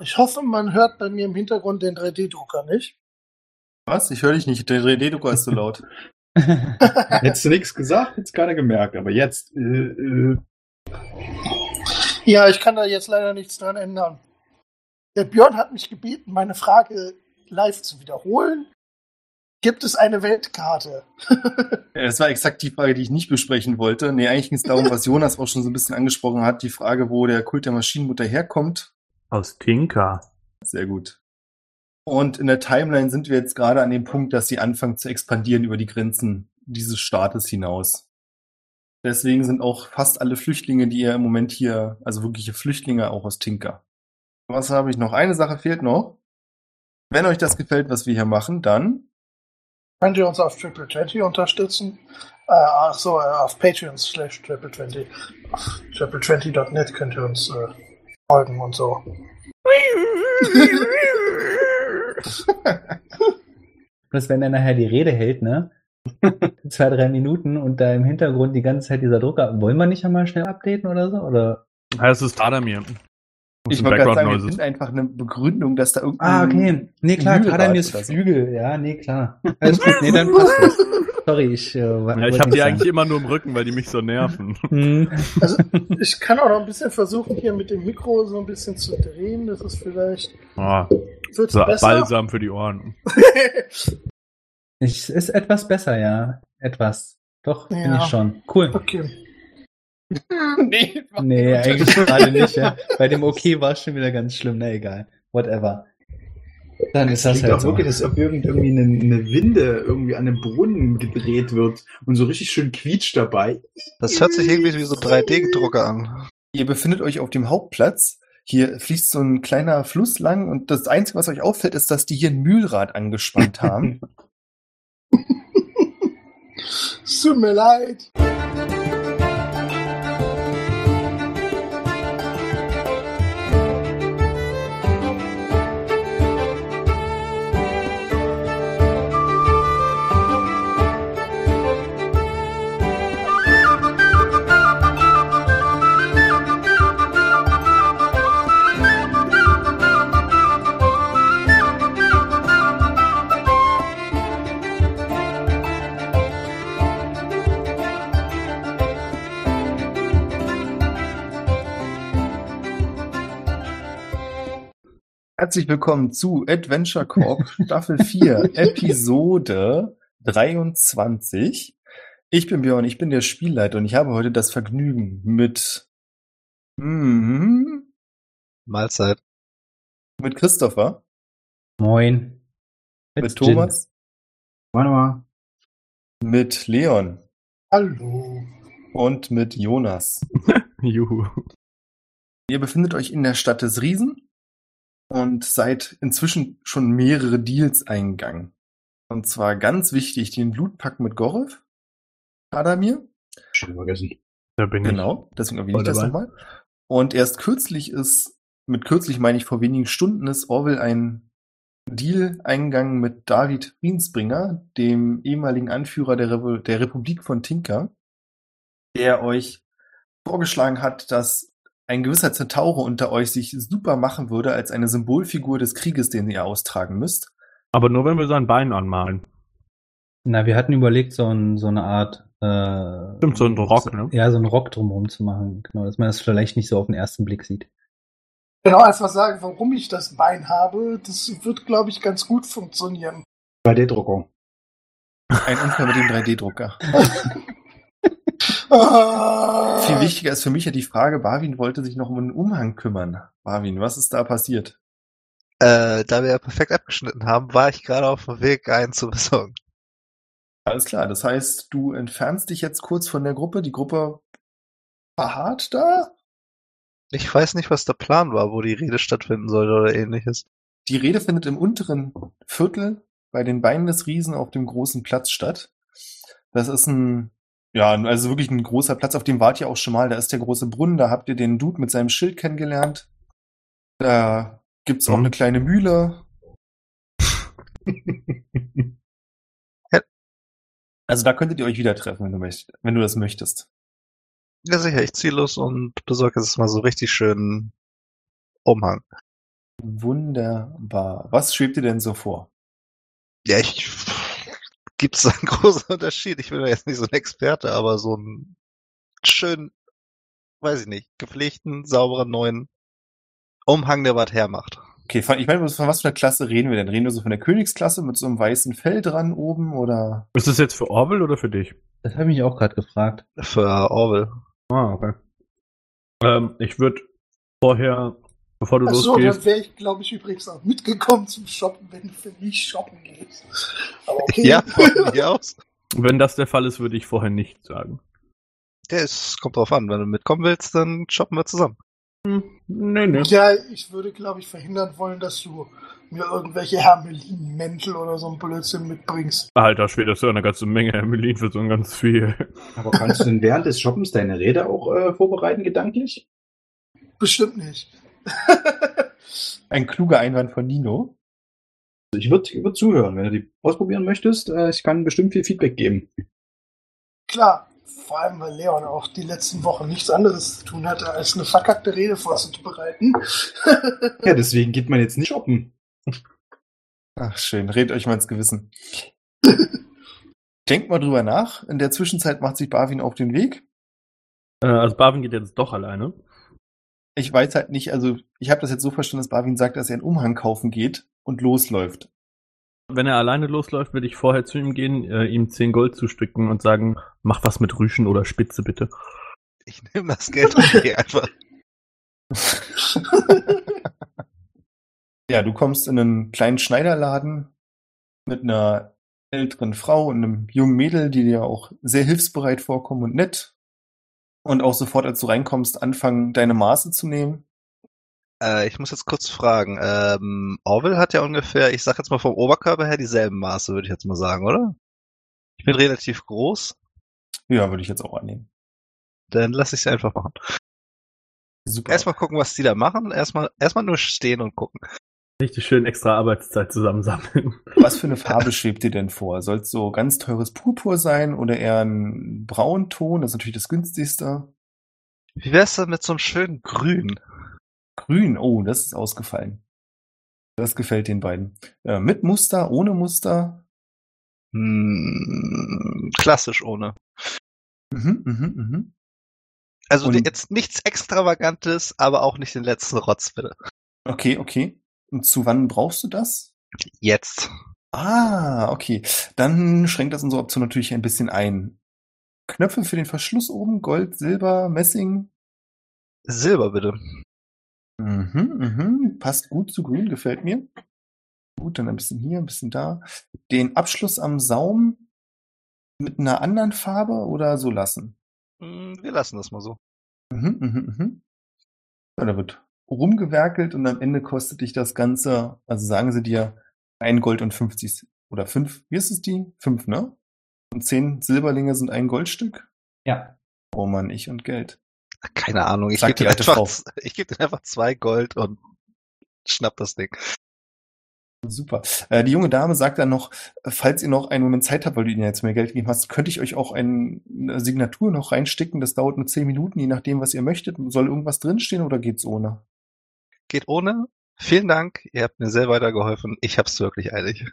Ich hoffe, man hört bei mir im Hintergrund den 3D-Drucker nicht. Was? Ich höre dich nicht. Der 3D-Drucker ist so laut. Hättest du nichts gesagt, hättest keiner gemerkt. Aber jetzt, äh, äh, Ja, ich kann da jetzt leider nichts dran ändern. Der Björn hat mich gebeten, meine Frage live zu wiederholen. Gibt es eine Weltkarte? Ja, Das war exakt die Frage, die ich nicht besprechen wollte. Nee, eigentlich ging es darum, was Jonas auch schon so ein bisschen angesprochen hat. Die Frage, wo der Kult der Maschinenmutter herkommt. Aus Tinker. Sehr gut. Und in der Timeline sind wir jetzt gerade an dem Punkt, dass sie anfangen zu expandieren über die Grenzen dieses Staates hinaus. Deswegen sind auch fast alle Flüchtlinge, die ihr im Moment hier, also wirkliche Flüchtlinge, auch aus Tinker. Was habe ich noch? Eine Sache fehlt noch. Wenn euch das gefällt, was wir hier machen, dann Könnt ihr uns auf Triple 20 unterstützen? Äh, ach so, äh, auf Patreon slash Triple 20. Auf triple20.net könnt ihr uns äh, folgen und so. Bloß wenn er nachher die Rede hält, ne? Zwei, drei Minuten und da im Hintergrund die ganze Zeit dieser Drucker. Wollen wir nicht einmal schnell updaten oder so? Oder? Ja, es ist Adamir. Ich wollte gerade sagen, wir finden einfach eine Begründung, dass da irgendein Ah, okay. Nee, klar, Kadamirs oder so. Flügel. Ja, nee, klar. Alles gut. Nee, dann passt das. Sorry, ich, äh, Ja, ich habe die nicht eigentlich sagen. immer nur im Rücken, weil die mich so nerven. Hm. Also, ich kann auch noch ein bisschen versuchen, hier mit dem Mikro so ein bisschen zu drehen. Das ist vielleicht. Ah, Wird's so besser? Balsam für die Ohren. Ich, ist etwas besser, ja. Etwas. Doch, bin Ja. ich schon. Cool. okay. nee, Nee, eigentlich gerade nicht, ja. Bei dem Okay war es schon wieder ganz schlimm. Na egal. Whatever. Dann ist das klingt halt auch so. wirklich, als ob irgend- irgendwie eine, eine Winde irgendwie an einem Brunnen gedreht wird und so richtig schön quietscht dabei. Das hört sich irgendwie wie so 3D-Drucker an. Ihr befindet euch auf dem Hauptplatz. Hier fließt so ein kleiner Fluss lang und das Einzige, was euch auffällt, ist, dass die hier ein Mühlrad angespannt haben. Es tut mir leid. Herzlich willkommen zu Adventure Corp Staffel 4, Episode 23. Ich bin Björn, ich bin der Spielleiter und ich habe heute das Vergnügen mit, mm, Mahlzeit. mit Christopher, Moin. mit Thomas, Warte mal. mit Leon Hallo. und mit Jonas. Juhu. Ihr befindet euch in der Stadt des Riesen und seid inzwischen schon mehrere Deals eingegangen. Und zwar ganz wichtig, den Blutpakt mit Gorov, Adamir. Schon vergessen. Da bin Genau, deswegen erwähne ich das nochmal. Und erst kürzlich ist, mit kürzlich meine ich vor wenigen Stunden, ist Orwell ein Deal eingegangen mit David Riensbringer, dem ehemaligen Anführer der, Revo der Republik von Tinker, der euch vorgeschlagen hat, dass ein gewisser Zentaure unter euch sich super machen würde als eine Symbolfigur des Krieges, den ihr austragen müsst. Aber nur wenn wir sein Bein anmalen. Na, wir hatten überlegt, so, ein, so eine Art. Äh, Stimmt, so ein Rock, ne? Ja, so einen Rock drumherum zu machen. Genau, dass man das vielleicht nicht so auf den ersten Blick sieht. Genau, mal sagen, warum ich das Bein habe. Das wird, glaube ich, ganz gut funktionieren. 3D-Drucker. Ein Unfall mit dem 3D-Drucker. Ah. Viel wichtiger ist für mich ja die Frage, Barwin wollte sich noch um einen Umhang kümmern. Barwin, was ist da passiert? Äh, da wir ja perfekt abgeschnitten haben, war ich gerade auf dem Weg, einen zu besorgen. Alles klar, das heißt, du entfernst dich jetzt kurz von der Gruppe. Die Gruppe verharrt da? Ich weiß nicht, was der Plan war, wo die Rede stattfinden sollte oder ähnliches. Die Rede findet im unteren Viertel bei den Beinen des Riesen auf dem großen Platz statt. Das ist ein, ja, also wirklich ein großer Platz, auf dem wart ihr auch schon mal. Da ist der große Brunnen, da habt ihr den Dude mit seinem Schild kennengelernt. Da gibt's auch Mhm. eine kleine Mühle. Also da könntet ihr euch wieder treffen, wenn du, möcht wenn du das möchtest. Ja, sicher, ich zieh los und besorge jetzt mal so richtig schönen Umhang. Wunderbar. Was schwebt dir denn so vor? Ja, ich gibt es einen großen Unterschied. Ich bin ja jetzt nicht so ein Experte, aber so einen schönen, weiß ich nicht, gepflegten, sauberen neuen Umhang, der was hermacht. Okay, von, ich meine, von was für einer Klasse reden wir denn? Reden wir so von der Königsklasse mit so einem weißen Fell dran oben oder? Ist das jetzt für Orwell oder für dich? Das habe ich mich auch gerade gefragt. Für Orwell. Ah, okay. Ähm, ich würde vorher, bevor du Achso, dann losgehst, wäre ich, glaube ich, übrigens auch mitgekommen zum Shoppen, wenn du für mich shoppen gehst. Aber okay. Ja, von mir aus. wenn das der Fall ist, würde ich vorher nicht sagen. Ja, es kommt drauf an. Wenn du mitkommen willst, dann shoppen wir zusammen. Hm, nee, nee. Ja, ich würde, glaube ich, verhindern wollen, dass du mir irgendwelche Hermelin-Mäntel oder so ein Blödsinn mitbringst. Alter Schwede, das ist ja eine ganze Menge Hermelin für so ein ganz viel. Aber kannst du denn während des Shoppens deine Rede auch äh, vorbereiten, gedanklich? Bestimmt nicht. Ein kluger Einwand von Nino. Also ich würde würd zuhören, wenn du die ausprobieren möchtest. Äh, ich kann bestimmt viel Feedback geben. Klar, vor allem, weil Leon auch die letzten Wochen nichts anderes zu tun hatte, als eine verkackte Rede vorzubereiten. Ja, deswegen geht man jetzt nicht shoppen. Ach, schön. Redet euch mal ins Gewissen. Denkt mal drüber nach. In der Zwischenzeit macht sich Barwin auf den Weg. Äh, also Barwin geht jetzt doch alleine. Ich weiß halt nicht, also ich habe das jetzt so verstanden, dass Barwin sagt, dass er einen Umhang kaufen geht und losläuft. Wenn er alleine losläuft, würde ich vorher zu ihm gehen, äh, ihm 10 Gold zustricken und sagen, mach was mit Rüschen oder Spitze bitte. Ich nehme das Geld und gehe einfach. Ja, du kommst in einen kleinen Schneiderladen mit einer älteren Frau und einem jungen Mädel, die dir auch sehr hilfsbereit vorkommen und nett. Und auch sofort, als du reinkommst, anfangen, deine Maße zu nehmen. Äh, ich muss jetzt kurz fragen. Ähm, Orwell hat ja ungefähr, ich sag jetzt mal vom Oberkörper her dieselben Maße, würde ich jetzt mal sagen, oder? Ich bin relativ groß. Ja, würde ich jetzt auch annehmen. Dann lass ich es einfach machen. Super. Erstmal gucken, was die da machen. Erstmal, erstmal nur stehen und gucken. Richtig schön extra Arbeitszeit zusammensammeln. Was für eine Farbe schwebt dir denn vor? Soll es so ganz teures Purpur sein oder eher ein Braunton? Das ist natürlich das günstigste. Wie wär's denn mit so einem schönen Grün? Grün, oh, das ist ausgefallen. Das gefällt den beiden. Äh, mit Muster, ohne Muster? Hm, klassisch ohne. Mhm, mhm, mhm. Also Und- jetzt nichts Extravagantes, aber auch nicht den letzten Rotz, bitte. Okay, okay. Und zu wann brauchst du das? Jetzt. Ah, okay. Dann schränkt das unsere Option natürlich ein bisschen ein. Knöpfe für den Verschluss oben, Gold, Silber, Messing. Silber, bitte. Mhm, mhm. Passt gut zu grün, gefällt mir. Gut, dann ein bisschen hier, ein bisschen da. Den Abschluss am Saum mit einer anderen Farbe oder so lassen? Hm, Wir lassen das mal so. Mhm, mhm, mhm. Ja, da wird rumgewerkelt und am Ende kostet dich das Ganze, also sagen sie dir, ein Gold und 50 oder fünf, wie ist es die? Fünf, ne? Und zehn Silberlinge sind ein Goldstück? Ja. Oh Mann, ich und Geld. Keine Ahnung. Ich gebe dir, einfach, ich geb dir einfach zwei Gold und schnapp das Ding. Super. Äh, die junge Dame sagt dann noch, äh, falls ihr noch einen Moment Zeit habt, weil du ihnen jetzt mehr Geld gegeben hast, könnte ich euch auch ein, eine Signatur noch reinsticken. Das dauert nur zehn Minuten, je nachdem, was ihr möchtet. Soll irgendwas drinstehen oder geht's ohne? Geht ohne. Vielen Dank. Ihr habt mir sehr weitergeholfen. Ich hab's wirklich eilig.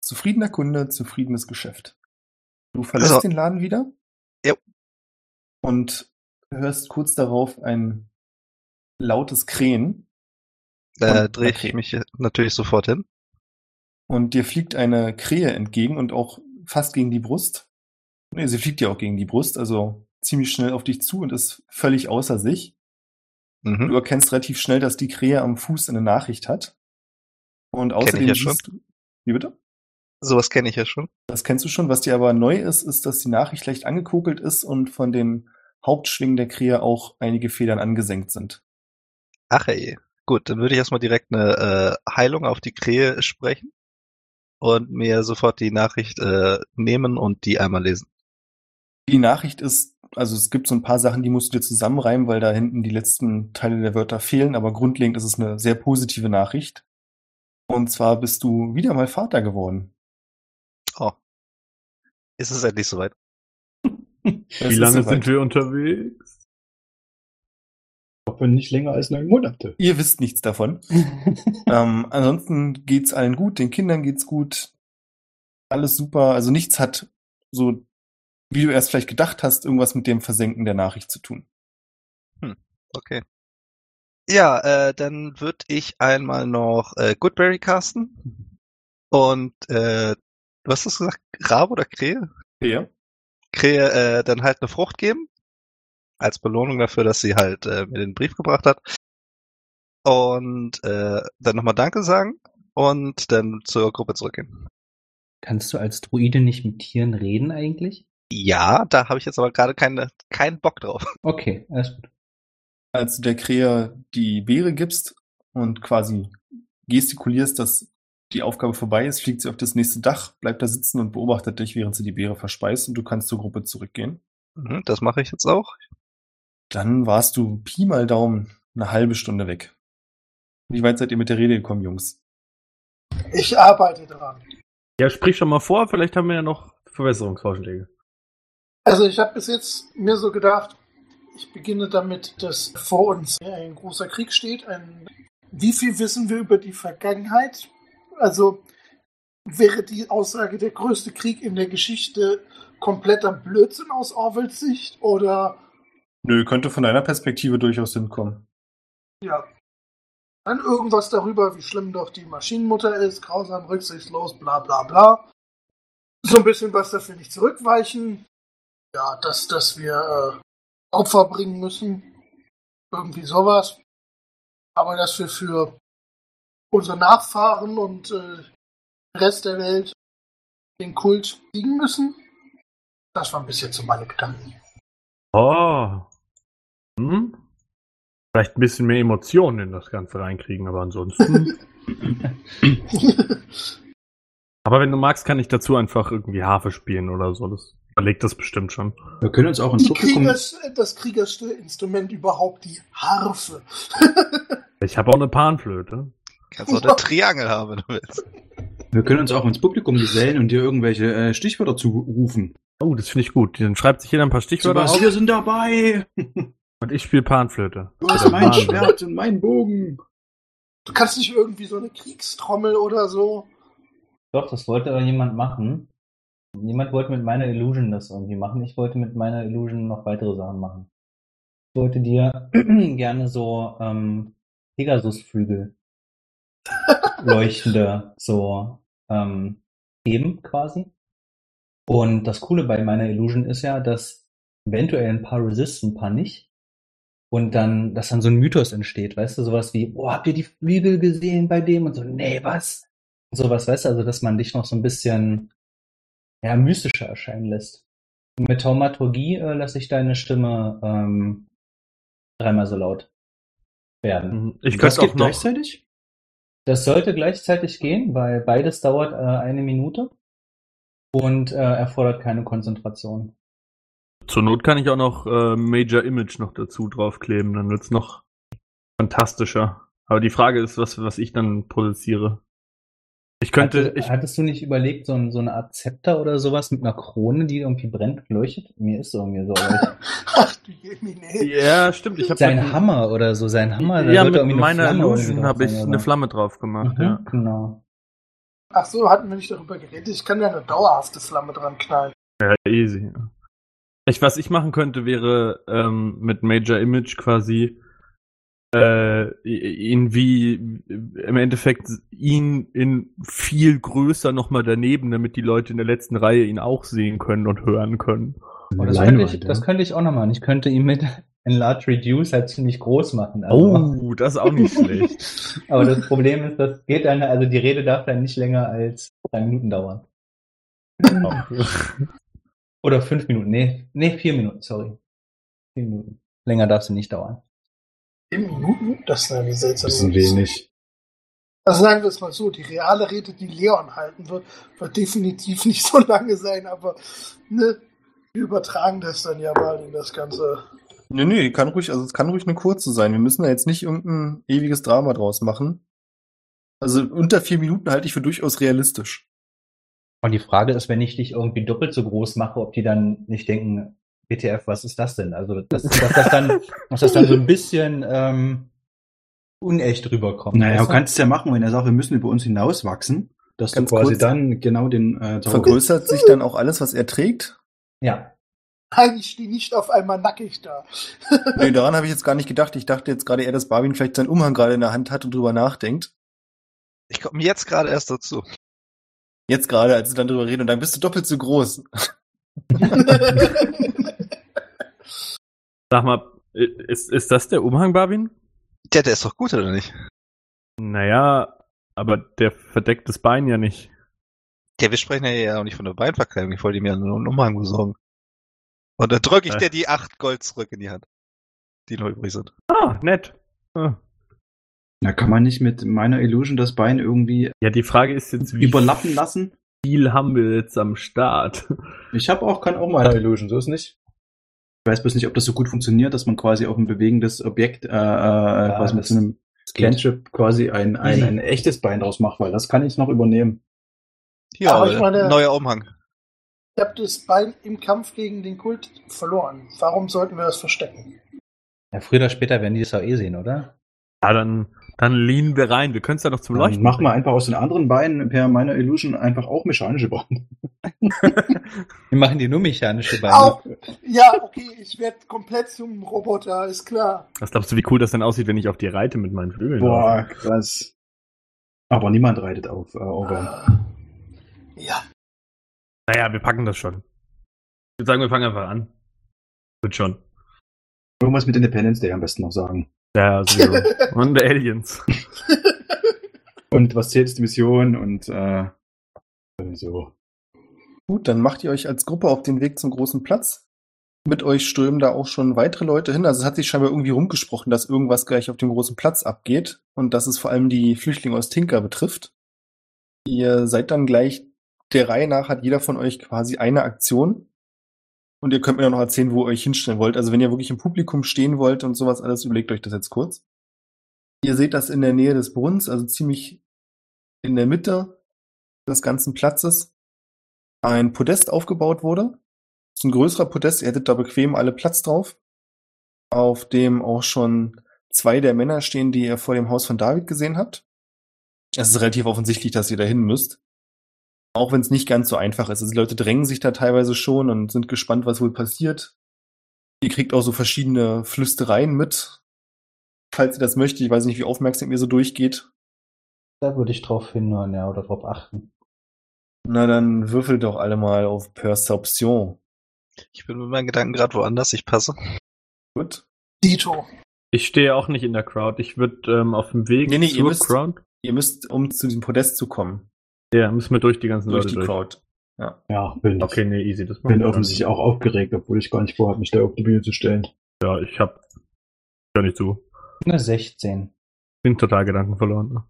Zufriedener Kunde, zufriedenes Geschäft. Du verlässt Also- den Laden wieder. Jo. Und hörst kurz darauf ein lautes Krähen. Da drehe ich mich natürlich sofort hin. Und dir fliegt eine Krähe entgegen und auch fast gegen die Brust. Nee, sie fliegt dir auch gegen die Brust, also ziemlich schnell auf dich zu und ist völlig außer sich. Du Mhm. erkennst relativ schnell, dass die Krähe am Fuß eine Nachricht hat. Und ich außerdem ja schon. siehst du. Wie bitte? Sowas kenne ich ja schon. Das kennst du schon. Was dir aber neu ist, ist, dass die Nachricht leicht angekokelt ist und von den Hauptschwingen der Krähe auch einige Federn angesenkt sind. Ach ey. Gut, dann würde ich erstmal direkt eine äh, Heilung auf die Krähe sprechen und mir sofort die Nachricht äh, nehmen und die einmal lesen. Die Nachricht ist, also es gibt so ein paar Sachen, die musst du dir zusammenreimen, weil da hinten die letzten Teile der Wörter fehlen, aber grundlegend ist es eine sehr positive Nachricht. Und zwar bist du wieder mal Vater geworden. Oh. Ist es endlich soweit? Wie lange soweit. sind wir unterwegs? Aber nicht länger als neun Monate. Ihr wisst nichts davon. ähm, ansonsten geht's allen gut, den Kindern geht's gut. Alles super. Also nichts hat so, wie du erst vielleicht gedacht hast, irgendwas mit dem Versenken der Nachricht zu tun. Okay. Ja, äh, dann würde ich einmal noch äh, Goodberry casten. Und äh, du hast das gesagt, Rabe oder Krähe? Ja. Krähe äh, dann halt eine Frucht geben. Als Belohnung dafür, dass sie halt äh, mir den Brief gebracht hat. Und äh, dann nochmal Danke sagen und dann zur Gruppe zurückgehen. Kannst du als Druide nicht mit Tieren reden eigentlich? Ja, da habe ich jetzt aber gerade keine, keinen Bock drauf. Okay, alles gut. Als du der Krähe die Beere gibst und quasi gestikulierst, dass die Aufgabe vorbei ist, fliegt sie auf das nächste Dach, bleibt da sitzen und beobachtet dich, während sie die Beere verspeist und du kannst zur Gruppe zurückgehen. Mhm, das mache ich jetzt auch. Dann warst du Pi mal Daumen eine halbe Stunde weg. Wie weit seid ihr mit der Rede gekommen, Jungs? Ich arbeite dran. Ja, sprich schon mal vor, vielleicht haben wir ja noch Verbesserungsvorschläge. Also ich habe bis jetzt mir so gedacht, ich beginne damit, dass vor uns ein großer Krieg steht. Ein Wie viel wissen wir über die Vergangenheit? Also wäre die Aussage der größte Krieg in der Geschichte kompletter Blödsinn aus Orwells Sicht oder Nö, könnte von deiner Perspektive durchaus hinkommen. ja. Dann irgendwas darüber, wie schlimm doch die Maschinenmutter ist, grausam, rücksichtslos, bla bla bla. So ein bisschen was, wir nicht zurückweichen. Ja, dass, dass wir äh, Opfer bringen müssen. Irgendwie sowas. Aber dass wir für unsere Nachfahren und äh, den Rest der Welt den Kult siegen müssen. Das waren bis jetzt so meine Gedanken. Oh. Hm? Vielleicht ein bisschen mehr Emotionen in das Ganze reinkriegen, aber ansonsten. aber wenn du magst, kann ich dazu einfach irgendwie Harfe spielen oder so. Das überlegt das bestimmt schon. Wir können uns auch Publikum. Kriegers, das kriegerste Instrument überhaupt, die Harfe. Ich habe auch eine Panflöte. Kannst auch eine Triangel haben, wenn du willst. Wir können uns auch ins Publikum gesellen und dir irgendwelche äh, Stichwörter zurufen. Oh, das finde ich gut. Dann schreibt sich jeder ein paar Stichwörter auf wir sind dabei. und ich spiele Panflöte. Du hast mein Schwert und mein Bogen. Du kannst nicht irgendwie so eine Kriegstrommel oder so. Doch, das wollte aber jemand machen. Jemand wollte mit meiner Illusion das irgendwie machen. Ich wollte mit meiner Illusion noch weitere Sachen machen. Ich wollte dir gerne so ähm, Pegasusflügel leuchtende so ähm, geben quasi. Und das Coole bei meiner Illusion ist ja, dass eventuell ein paar resisten, ein paar nicht. Und dann, dass dann so ein Mythos entsteht, weißt du, sowas wie, oh, habt ihr die Flügel gesehen bei dem? Und so, nee, was? Und sowas, weißt du, also dass man dich noch so ein bisschen ja, mystischer erscheinen lässt. Und mit Taumaturgie äh, lasse ich deine Stimme ähm, dreimal so laut werden. Mhm. Ich das könnte auch noch. gleichzeitig? Das sollte gleichzeitig gehen, weil beides dauert äh, eine Minute und äh, erfordert keine Konzentration. Zur Not kann ich auch noch äh, Major Image noch dazu draufkleben, dann wird's noch fantastischer. Aber die Frage ist, was, was ich dann produziere. Ich könnte, Hatte, ich, hattest du nicht überlegt, so, ein, so eine Art Zepter oder sowas mit einer Krone, die irgendwie brennt und leuchtet? Mir ist irgendwie so. aber Ach du Jemine. ja, stimmt, ich sein Hammer oder so, sein Hammer. ja, mit meiner Illusion habe ich eine? Flamme drauf gemacht, Mhm, ja. Genau. Ach so, hatten wir nicht darüber geredet. Ich kann ja eine dauerhafte Flamme dran knallen. Ja, easy. Ich, was ich machen könnte, wäre ähm, mit Major Image quasi äh, ihn wie im Endeffekt ihn in viel größer nochmal daneben, damit die Leute in der letzten Reihe ihn auch sehen können und hören können. Eine das, könnte ich, das könnte ich auch noch machen. Ich könnte ihn mit Enlarge Reduce halt ziemlich groß machen. Also, Oh, das ist auch nicht schlecht. Aber das Problem ist, das geht dann, also die Rede darf dann nicht länger als drei Minuten dauern. Oder fünf Minuten. Nee, nee, vier Minuten, sorry. Vier Minuten. Länger darf sie nicht dauern. Zehn Minuten? Das ist eine seltsame Das ist ein wenig. Also sagen wir es mal so, die reale Rede, die Leon halten wird, wird definitiv nicht so lange sein, aber ne, wir übertragen das dann ja mal in das Ganze. Nee, nee, kann ruhig, also es kann ruhig eine kurze sein. Wir müssen da jetzt nicht irgendein ewiges Drama draus machen. Also unter vier Minuten halte ich für durchaus realistisch. Und die Frage ist, wenn ich dich irgendwie doppelt so groß mache, ob die dann nicht denken, WTF, was ist das denn? Also, dass, dass, das, dann, dass das dann so ein bisschen ähm, unecht rüberkommt. Naja, du kannst es ja machen, wenn er sagt, wir müssen über uns hinauswachsen, dass Ganz du quasi kurz. dann genau den äh, Vergrößert sich dann auch alles, was er trägt? Ja. Nein, ich stehe nicht auf einmal nackig da. Nee, daran habe ich jetzt gar nicht gedacht. Ich dachte jetzt gerade eher, dass Barwin vielleicht seinen Umhang gerade in der Hand hat und drüber nachdenkt. Ich komme jetzt gerade erst dazu. Jetzt gerade, als sie dann drüber reden und dann bist du doppelt so groß. Sag mal, ist, ist das der Umhang, Barwin? Der, der ist doch gut, oder nicht? Naja, aber der verdeckt das Bein ja nicht. Ja, wir sprechen ja ja auch nicht von der Beinverkleidung. Ich wollte ihm ja nur einen Umhang besorgen. Und dann drücke ich Äh. dir die acht Gold zurück in die Hand. Die noch übrig sind. Ah, nett. Ah. Na, kann man nicht mit meiner Illusion das Bein irgendwie Ja, die Frage ist jetzt, wie überlappen lassen? viel haben wir jetzt am Start? Ich habe auch, kann auch meiner Illusion, so ist nicht. Ich weiß bloß nicht, ob das so gut funktioniert, dass man quasi auf ein bewegendes Objekt, äh, äh, quasi mit so einem. Cantrip quasi ein, ein, ein echtes Bein draus macht, weil das kann ich noch übernehmen. Ja, Aber ich meine- neuer Umhang. Ich habe das Bein im Kampf gegen den Kult verloren. Warum sollten wir das verstecken? ja. Früher oder später werden die das auch eh sehen, oder? Ja, dann, dann leanen wir rein. Wir können es ja noch zum Dann Leuchten. machen wir einfach aus den anderen Beinen per meiner Illusion einfach auch mechanische Beine. Wir machen die nur mechanische Beine. Auch, ja, okay, ich werde komplett zum Roboter, ist klar. Was glaubst du, wie cool das denn aussieht, wenn ich auf die reite mit meinen Flügeln? Boah, krass. Aber niemand reitet auf äh, Organ. Ja, Naja, wir packen das schon. Ich würde sagen, wir fangen einfach an. Wird schon. Irgendwas mit Independence Day am besten noch sagen. Ja, Zero. Und Aliens. Und was zählt ist die Mission und äh, so. Gut, dann macht ihr euch als Gruppe auf den Weg zum großen Platz. Mit euch strömen da auch schon weitere Leute hin. Also es hat sich scheinbar irgendwie rumgesprochen, dass irgendwas gleich auf dem großen Platz abgeht und dass es vor allem die Flüchtlinge aus Tinker betrifft. Ihr seid dann gleich der Reihe nach hat jeder von euch quasi eine Aktion. Und ihr könnt mir dann noch erzählen, wo ihr euch hinstellen wollt. Also wenn ihr wirklich im Publikum stehen wollt und sowas alles, überlegt euch das jetzt kurz. Ihr seht das in der Nähe des Brunnens, also ziemlich in der Mitte des ganzen Platzes, ein Podest aufgebaut wurde. Das ist ein größerer Podest, ihr hättet da bequem alle Platz drauf, auf dem auch schon zwei der Männer stehen, die ihr vor dem Haus von David gesehen habt. Es ist relativ offensichtlich, dass ihr dahin müsst. Auch wenn es nicht ganz so einfach ist. Also die Leute drängen sich da teilweise schon und sind gespannt, was wohl passiert. Ihr kriegt auch so verschiedene Flüstereien mit, falls ihr das möchtet. Ich weiß nicht, wie aufmerksam ihr so durchgeht. Da würde ich drauf hinhören, ja, oder drauf achten. Na, dann würfelt doch alle mal auf Perception. Ich bin mit meinen Gedanken gerade woanders. Ich passe. Gut. Dito. Ich stehe auch nicht in der Crowd. Ich würde ähm, auf dem Weg Nee, nee, ihr zur müsst- Crowd. Ihr müsst, um zu diesem Podest zu kommen, Ja, müssen wir durch die ganzen durch Leute die durch. Crowd. Ja, bin, Okay, nee, easy. Das bin offensichtlich auch aufgeregt, obwohl ich gar nicht vorhabe, mich da auf die Bühne zu stellen. Ja, ich hab gar nicht zu. Eine 16. Bin total Gedanken verloren.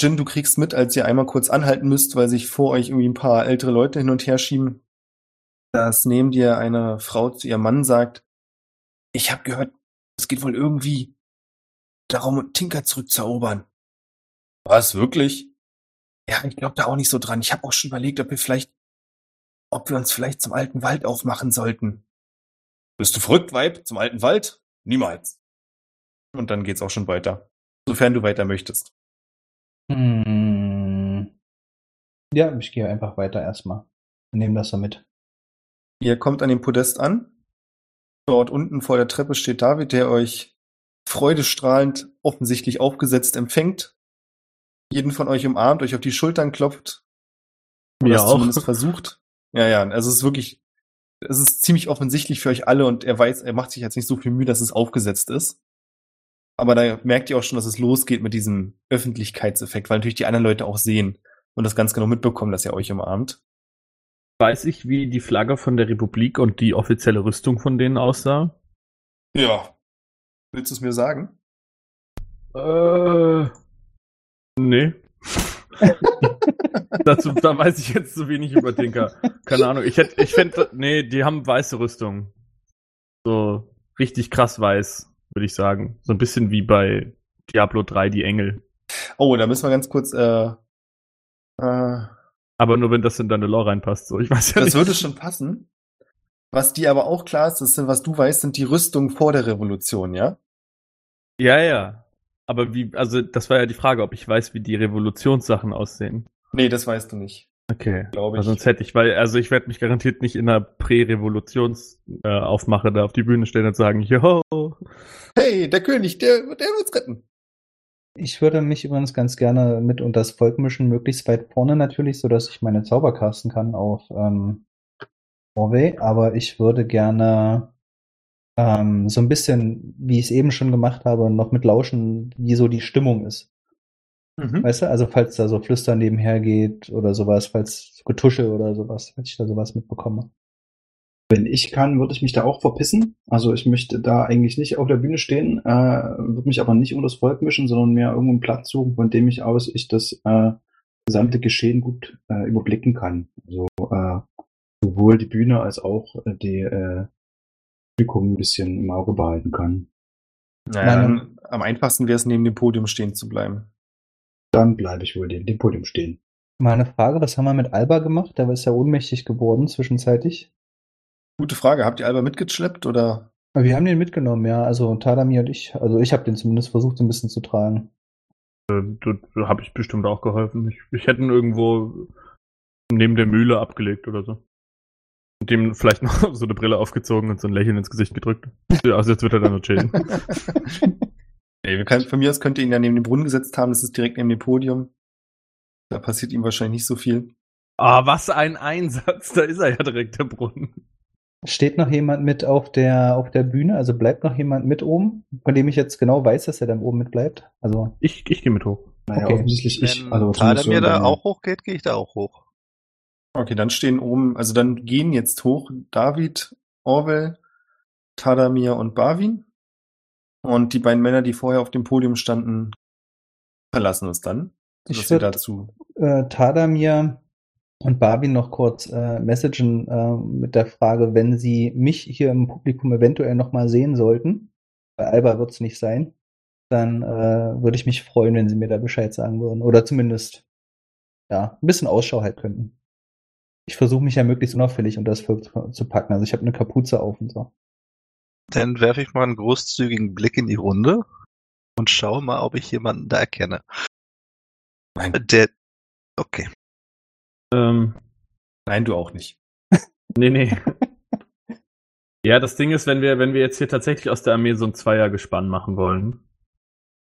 Jin, du kriegst mit, als ihr einmal kurz anhalten müsst, weil sich vor euch irgendwie ein paar ältere Leute hin und her schieben, dass neben dir eine Frau zu ihrem Mann sagt, ich habe gehört, es geht wohl irgendwie darum, Tinker zurückzuerobern. Was, wirklich? Ja, ich glaube da auch nicht so dran. Ich habe auch schon überlegt, ob wir vielleicht, ob wir uns vielleicht zum alten Wald aufmachen sollten. Bist du verrückt, Weib? Zum alten Wald? Niemals. Und dann geht's auch schon weiter. Sofern du weiter möchtest. Hm. Ja, ich gehe einfach weiter erstmal. Nehmen das so mit. Ihr kommt an dem Podest an. Dort unten vor der Treppe steht David, der euch freudestrahlend offensichtlich aufgesetzt empfängt. Jeden von euch umarmt, euch auf die Schultern klopft. Oder Mir es auch. zumindest versucht. Ja, ja, also es ist wirklich, es ist ziemlich offensichtlich für euch alle und er weiß, er macht sich jetzt nicht so viel Mühe, dass es aufgesetzt ist. Aber da merkt ihr auch schon, dass es losgeht mit diesem Öffentlichkeitseffekt, weil natürlich die anderen Leute auch sehen und das ganz genau mitbekommen, dass er euch umarmt. Weiß ich, wie die Flagge von der Republik und die offizielle Rüstung von denen aussah? Ja. Willst du es mir sagen? Äh. Nee. Dazu, da weiß ich jetzt zu wenig über Tinker. Keine Ahnung. Ich hätte, ich fände, nee, die haben weiße Rüstung. So richtig krass weiß, würde ich sagen. So ein bisschen wie bei Diablo 3 die Engel. Oh, da müssen wir ganz kurz, äh, äh, Aber nur wenn das in deine Lore reinpasst. So, ich weiß ja das nicht. würde schon passen. Was dir aber auch klar ist, das sind, was du weißt, sind die Rüstungen vor der Revolution, ja? Ja, ja. Aber wie, also das war ja die Frage, ob ich weiß, wie die Revolutionssachen aussehen. Nee, das weißt du nicht, Okay. glaube Weil ich. sonst hätte ich, weil, also ich werde mich garantiert nicht in einer Prä-Revolutions-Aufmache äh, da auf die Bühne stellen und sagen, yo, Hey, der König, der, der wird's retten. Ich würde mich übrigens ganz gerne mit unter das Volk mischen, möglichst weit vorne natürlich, so dass ich meine Zauber casten kann auf ähm, Orway, aber ich würde gerne ähm, so ein bisschen, wie ich es eben schon gemacht habe, noch mit lauschen, wie so die Stimmung ist. Mhm. Weißt du, also falls da so Flüstern nebenher geht oder sowas, falls Getusche oder sowas, falls ich da sowas mitbekomme. Wenn ich kann, würde ich mich da auch verpissen. Also ich möchte da eigentlich nicht auf der Bühne stehen, äh, würde mich aber nicht unter das Volk mischen, sondern mir irgendwo einen Platz suchen, von dem ich aus ich das äh, gesamte Geschehen gut äh, überblicken kann. Also äh, sowohl die Bühne als auch äh, die äh, Publikum ein bisschen im Auge behalten kann. Naja, Meine- dann, am einfachsten wäre es, neben dem Podium stehen zu bleiben. Dann bleibe ich wohl neben dem Podium stehen. Mal eine Frage, was haben wir mit Alba gemacht? Der ist ja ohnmächtig geworden zwischenzeitlich. Gute Frage. Habt ihr Alba mitgeschleppt oder? Wir haben den mitgenommen, ja. Also Tadami und ich, also ich habe den zumindest versucht, so ein bisschen zu tragen. äh, da, da habe ich bestimmt auch geholfen. Ich, ich hätte ihn irgendwo neben der Mühle abgelegt oder so. Und dem vielleicht noch so eine Brille aufgezogen und so ein Lächeln ins Gesicht gedrückt. Also jetzt wird er dann nur chillen. Nee, wir können, von mir aus könnt ihr ihn ja neben den Brunnen gesetzt haben. Das ist direkt neben dem Podium. Da passiert ihm wahrscheinlich nicht so viel. Ah, was ein Einsatz. Da ist er ja direkt der Brunnen. Steht noch jemand mit auf der, auf der Bühne? Also bleibt noch jemand mit oben, von dem ich jetzt genau weiß, dass er dann oben mit bleibt? Also, Ich, ich gehe mit hoch. Naja, Okay. offensichtlich ich. Wenn Also so mir da auch hochgeht, gehe ich da auch hoch. Okay, dann stehen oben, also dann gehen jetzt hoch David, Orwell, Tadamir und Barwin. Und die beiden Männer, die vorher auf dem Podium standen, verlassen uns dann. Ich Sodass wir würd- dazu. äh, Tadamir und Barbie noch kurz äh, messagen äh, mit der Frage, wenn sie mich hier im Publikum eventuell noch mal sehen sollten, bei Alba wird's nicht sein, dann äh, würde ich mich freuen, wenn sie mir da Bescheid sagen würden. Oder zumindest ja, ein bisschen Ausschau halten könnten. Ich versuche mich ja möglichst unauffällig unter das Volk zu, zu packen. Also ich habe eine Kapuze auf und so. Dann werfe ich mal einen großzügigen Blick in die Runde und schaue mal, ob ich jemanden da erkenne. Nein. Der, okay. Ähm, Nein, du auch nicht. nee, nee. ja, das Ding ist, wenn wir, wenn wir jetzt hier tatsächlich aus der Armee so ein Zweiergespann machen wollen,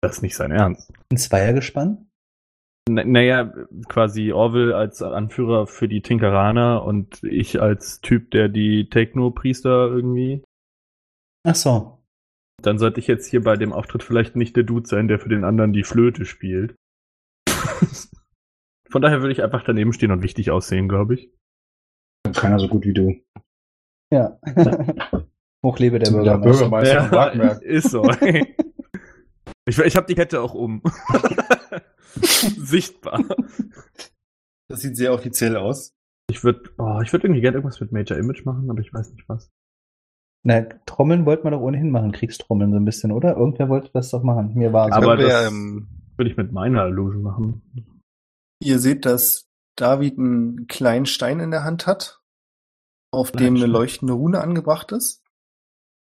das ist nicht sein Ernst. Ein Zweiergespann? Naja, quasi Orville als Anführer für die Tinkeraner und ich als Typ, der die Techno-Priester irgendwie. Ach so. Dann sollte ich jetzt hier bei dem Auftritt vielleicht nicht der Dude sein, der für den anderen die Flöte spielt. Von daher würde ich einfach daneben stehen und wichtig aussehen, glaube ich. Keiner so gut wie du. Ja. Hochlebe der Der Bürgermeister. Bürgermeister von Wagner. ist so. ich ich habe die Kette auch um. Sichtbar. Das sieht sehr offiziell aus. Ich würde oh, ich würd irgendwie gerne irgendwas mit Major Image machen, aber ich weiß nicht was. Na, Trommeln wollten wir doch ohnehin machen, Kriegstrommeln so ein bisschen, oder? Irgendwer wollte das doch machen. Mir war Aber Können wir das- ja im, Würde ich mit meiner Illusion machen. Ihr seht, dass David einen kleinen Stein in der Hand hat, auf dem eine leuchtende Rune angebracht ist.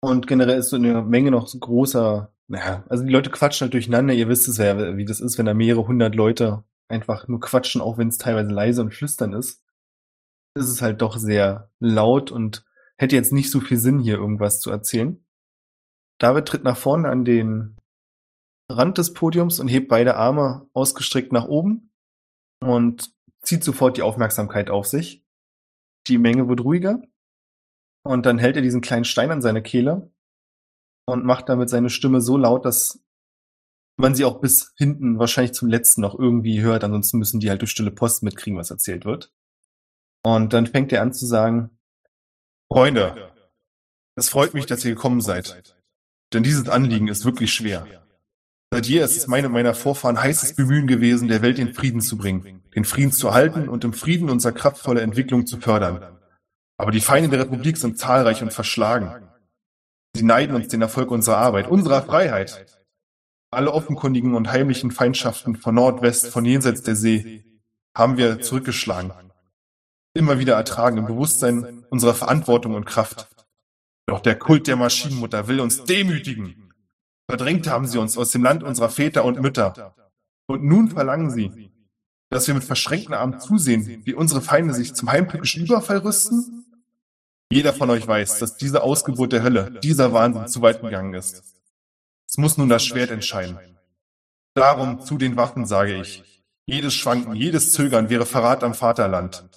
Und generell ist so eine Menge noch so großer, naja, also die Leute quatschen halt durcheinander. Ihr wisst es ja, wie das ist, wenn da mehrere hundert Leute einfach nur quatschen, auch wenn es teilweise leise und flüstern ist. Es ist halt doch sehr laut und hätte jetzt nicht so viel Sinn, hier irgendwas zu erzählen. David tritt nach vorne an den Rand des Podiums und hebt beide Arme ausgestreckt nach oben und zieht sofort die Aufmerksamkeit auf sich. Die Menge wird ruhiger und dann hält er diesen kleinen Stein an seine Kehle und macht damit seine Stimme so laut, dass man sie auch bis hinten wahrscheinlich zum letzten noch irgendwie hört. Ansonsten müssen die halt durch stille Post mitkriegen, was erzählt wird. Und dann fängt er an zu sagen, Freunde, es freut mich, dass ihr gekommen seid. Denn dieses Anliegen ist wirklich schwer. Seit jeher ist es meine meiner Vorfahren heißes Bemühen gewesen, der Welt den Frieden zu bringen, den Frieden zu halten und im Frieden unsere kraftvolle Entwicklung zu fördern. Aber die Feinde der Republik sind zahlreich und verschlagen. Sie neiden uns den Erfolg unserer Arbeit, unserer Freiheit. Alle offenkundigen und heimlichen Feindschaften von Nordwest, von jenseits der See, haben wir zurückgeschlagen. immer wieder ertragen im Bewusstsein unserer Verantwortung und Kraft. Doch der Kult der Maschinenmutter will uns demütigen. Verdrängt haben sie uns aus dem Land unserer Väter und Mütter. Und nun verlangen sie, dass wir mit verschränkten Armen zusehen, wie unsere Feinde sich zum heimtückischen Überfall rüsten? Jeder von euch weiß, dass diese Ausgeburt der Hölle, dieser Wahnsinn zu weit gegangen ist. Es muss nun das Schwert entscheiden. Darum zu den Waffen sage ich. Jedes Schwanken, jedes Zögern wäre Verrat am Vaterland.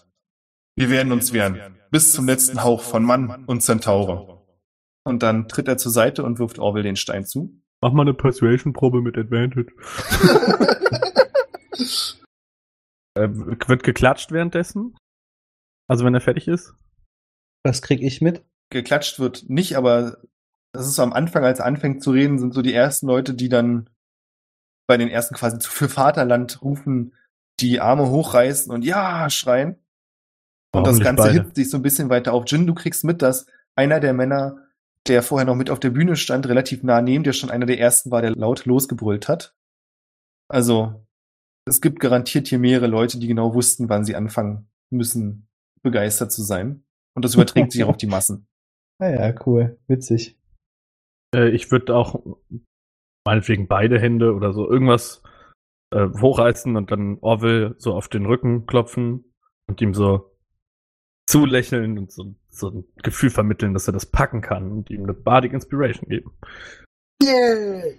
Wir werden uns wehren, bis zum letzten Hauch von Mann und Zentaure. Und dann tritt er zur Seite und wirft Orwell den Stein zu. Mach mal eine Persuasion-Probe mit Advantage. äh, wird geklatscht währenddessen? Also wenn er fertig ist? Was krieg ich mit? Geklatscht wird nicht, aber das ist so am Anfang, als er anfängt zu reden, sind so die ersten Leute, die dann bei den ersten quasi zu für Vaterland rufen, die Arme hochreißen und ja schreien. Und Warum das nicht Ganze beide? hitzt sich so ein bisschen weiter auf. Jin, du kriegst mit, dass einer der Männer, der vorher noch mit auf der Bühne stand, relativ nah neben dir schon einer der ersten war, der laut losgebrüllt hat. Also, es gibt garantiert hier mehrere Leute, die genau wussten, wann sie anfangen müssen, begeistert zu sein. Und das überträgt sich auch auf die Massen. Naja, Ah cool. Witzig. Äh, ich würde auch meinetwegen beide Hände oder so irgendwas äh, hochreißen und dann Orwell so auf den Rücken klopfen und ihm so zulächeln und so, so ein Gefühl vermitteln, dass er das packen kann und ihm eine Bardic Inspiration geben. Yay!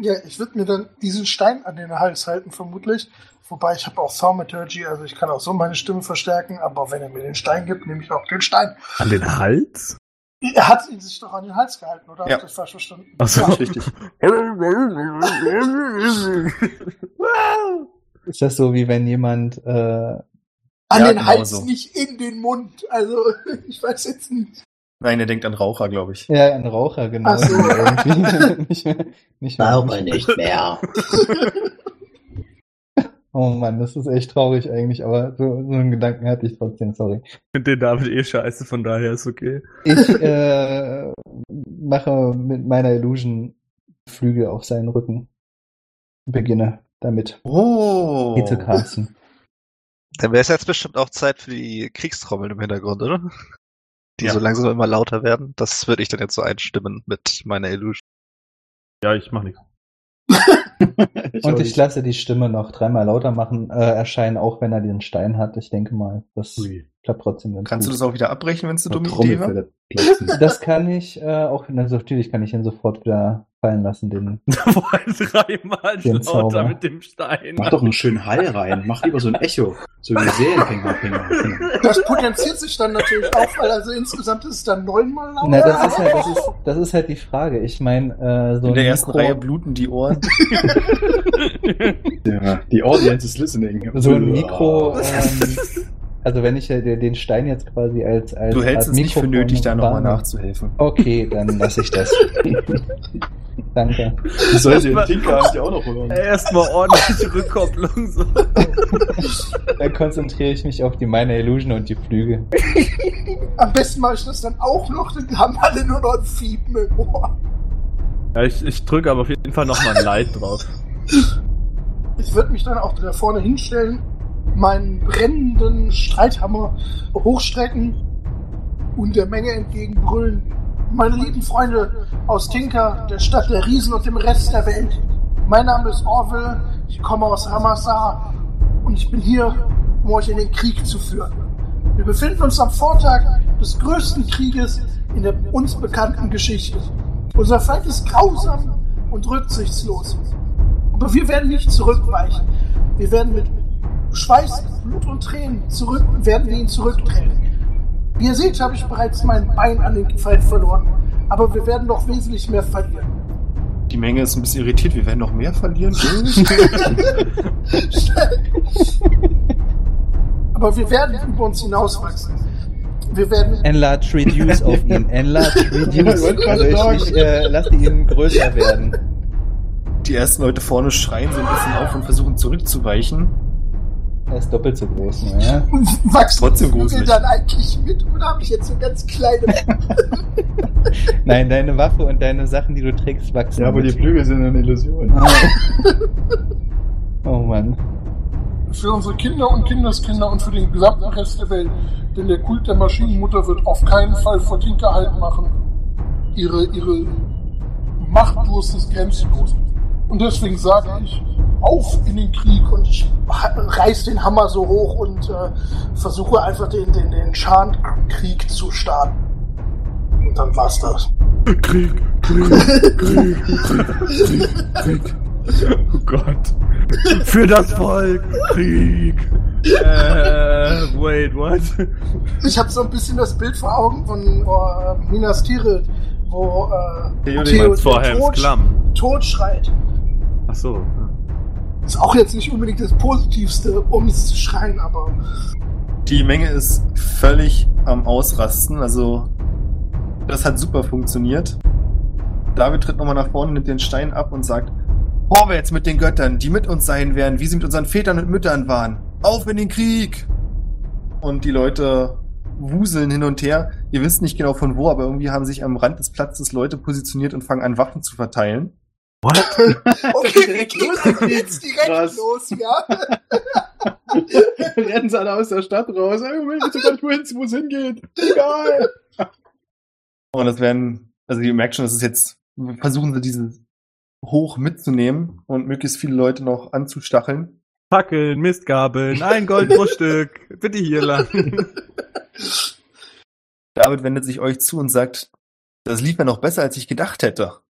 Ja, ich würde mir dann diesen Stein an den Hals halten, vermutlich. Wobei ich habe auch Thaumaturgy, also ich kann auch so meine Stimme verstärken, aber wenn er mir den Stein gibt, nehme ich auch den Stein. An den Hals? Er hat ihn sich doch an den Hals gehalten, oder? Ja. Hab ich das falsch verstanden? Ach so. Ja. Richtig. Ist das so, wie wenn jemand äh, An Ja, den genau Hals, so. nicht in den Mund. Also, ich weiß jetzt nicht. Nein, er denkt an Raucher, glaube ich. ja ein Raucher genau Ach so. nicht mehr, nicht mehr, Glaube nicht mehr. Oh Mann, das ist echt traurig eigentlich, aber so, so einen Gedanken hatte ich trotzdem, sorry. Ich finde den David eh scheiße, von daher ist okay. Ich äh, mache mit meiner Illusion Flüge auf seinen Rücken. Beginne damit. Oh. Die zu casten. Dann wäre es jetzt bestimmt auch Zeit für die Kriegstrommeln im Hintergrund, oder? Die Ja. so langsam immer lauter werden. Das würde ich dann jetzt so einstimmen mit meiner Illusion. Ja, ich mach nichts. Und ich lasse die Stimme noch dreimal lauter machen, äh, erscheinen, auch wenn er den Stein hat. Ich denke mal, das klappt trotzdem ganz Kannst du gut. das auch wieder abbrechen, wenn es eine dumme Idee war? Das kann ich äh, auch, also natürlich kann ich ihn sofort wieder fallen lassen, den. Dreimal Den lauter Zauber. mit dem Stein. Mach doch einen schönen Hall rein. Mach lieber so ein Echo. So wie Finger. Das potenziert sich dann natürlich auch, weil also insgesamt ist es dann neunmal lauter. Na, das ist halt, das ist, das ist halt die Frage. Ich meine, äh, so In der ersten Mikro, Reihe bluten die Ohren. Ja, die Audience is listening. so ein Mikro, ähm, also wenn ich den Stein jetzt quasi als, als Du hältst als es nicht für Mikrofon nötig, da nochmal nachzuhelfen. Okay, dann lasse ich das. Danke. Die soll sie den Tinker ja auch noch hören. Erstmal ordentliche Rückkopplung. So. Dann konzentriere ich mich auf die Minor Illusion und die Flüge. Am besten mache ich das dann auch noch, dann haben alle nur noch ein Fiepen im Ohr. Ja, ich, ich drücke aber auf jeden Fall nochmal ein Light drauf. Ich würde mich dann auch da vorne hinstellen, meinen brennenden Streithammer hochstrecken und der Menge entgegenbrüllen. Meine lieben Freunde aus Tinker, der Stadt der Riesen und dem Rest der Welt. Mein Name ist Orville, ich komme aus Ramasar und ich bin hier, um euch in den Krieg zu führen. Wir befinden uns am Vortag des größten Krieges in der uns bekannten Geschichte. Unser Feind ist grausam und rücksichtslos. Aber wir werden nicht zurückweichen. Wir werden mit Schweiß, Blut und Tränen zurück, werden wir ihn zurückdrängen. Wie ihr seht, habe ich bereits mein Bein an den Feind verloren. Aber wir werden noch wesentlich mehr verlieren. Die Menge ist ein bisschen irritiert. Wir werden noch mehr verlieren. Aber wir werden über uns hinauswachsen. Wir werden Enlarge Reduce auf ihn. Enlarge Reduce. Also ich, ich äh, lasse ihn größer werden. Die ersten Leute vorne schreien so ein bisschen auf und versuchen zurückzuweichen. Er ist doppelt so groß, ne? Ja? wachsen Trotzdem die gruselig. dann eigentlich mit oder habe ich jetzt so ganz kleine Nein, deine Waffe und deine Sachen, die du trägst, wachsen. Ja, aber die mit. Flügel sind eine Illusion. Ah. Oh Mann. für unsere Kinder und Kindeskinder und für den gesamten Rest der Welt. Denn der Kult der Maschinenmutter wird auf keinen Fall vor Tinker Halt machen. Ihre, ihre Machtdurst ist grenzenlos. Und deswegen sage ich, auf in den Krieg und ich reiß den Hammer so hoch und äh, versuche einfach den, den, den Schankrieg zu starten. Und dann war's das. Krieg, Krieg, Krieg, Krieg, Krieg. Oh Gott. Für das Volk, Krieg. Äh, wait, what? Ich habe so ein bisschen das Bild vor Augen von äh, Minas Tirith, wo äh, Theo, vor der Tod. Tod schreit. Ach so. Ist auch jetzt nicht unbedingt das Positivste, um es zu schreien, aber Die Menge ist völlig am Ausrasten. Also, das hat super funktioniert. David tritt nochmal nach vorne, nimmt den Stein ab und sagt: Vorwärts mit den Göttern, die mit uns sein werden, wie sie mit unseren Vätern und Müttern waren. Auf in den Krieg! Und die Leute wuseln hin und her. Ihr wisst nicht genau von wo, aber irgendwie haben sich am Rand des Platzes Leute positioniert und fangen an, Waffen zu verteilen. okay, wir gehen los einfach geht's. jetzt direkt Krass. los, ja. Rennen sie alle aus der Stadt raus. Ich weiß gar nicht, wohin wo es hingeht. Egal. Und das werden, also ihr merkt schon, das ist jetzt, versuchen sie dieses hoch mitzunehmen und möglichst viele Leute noch anzustacheln. Fackeln, Mistgabeln, ein Gold pro Stück. Bitte hier lang. David wendet sich euch zu und sagt, das lief ja noch besser, als ich gedacht hätte.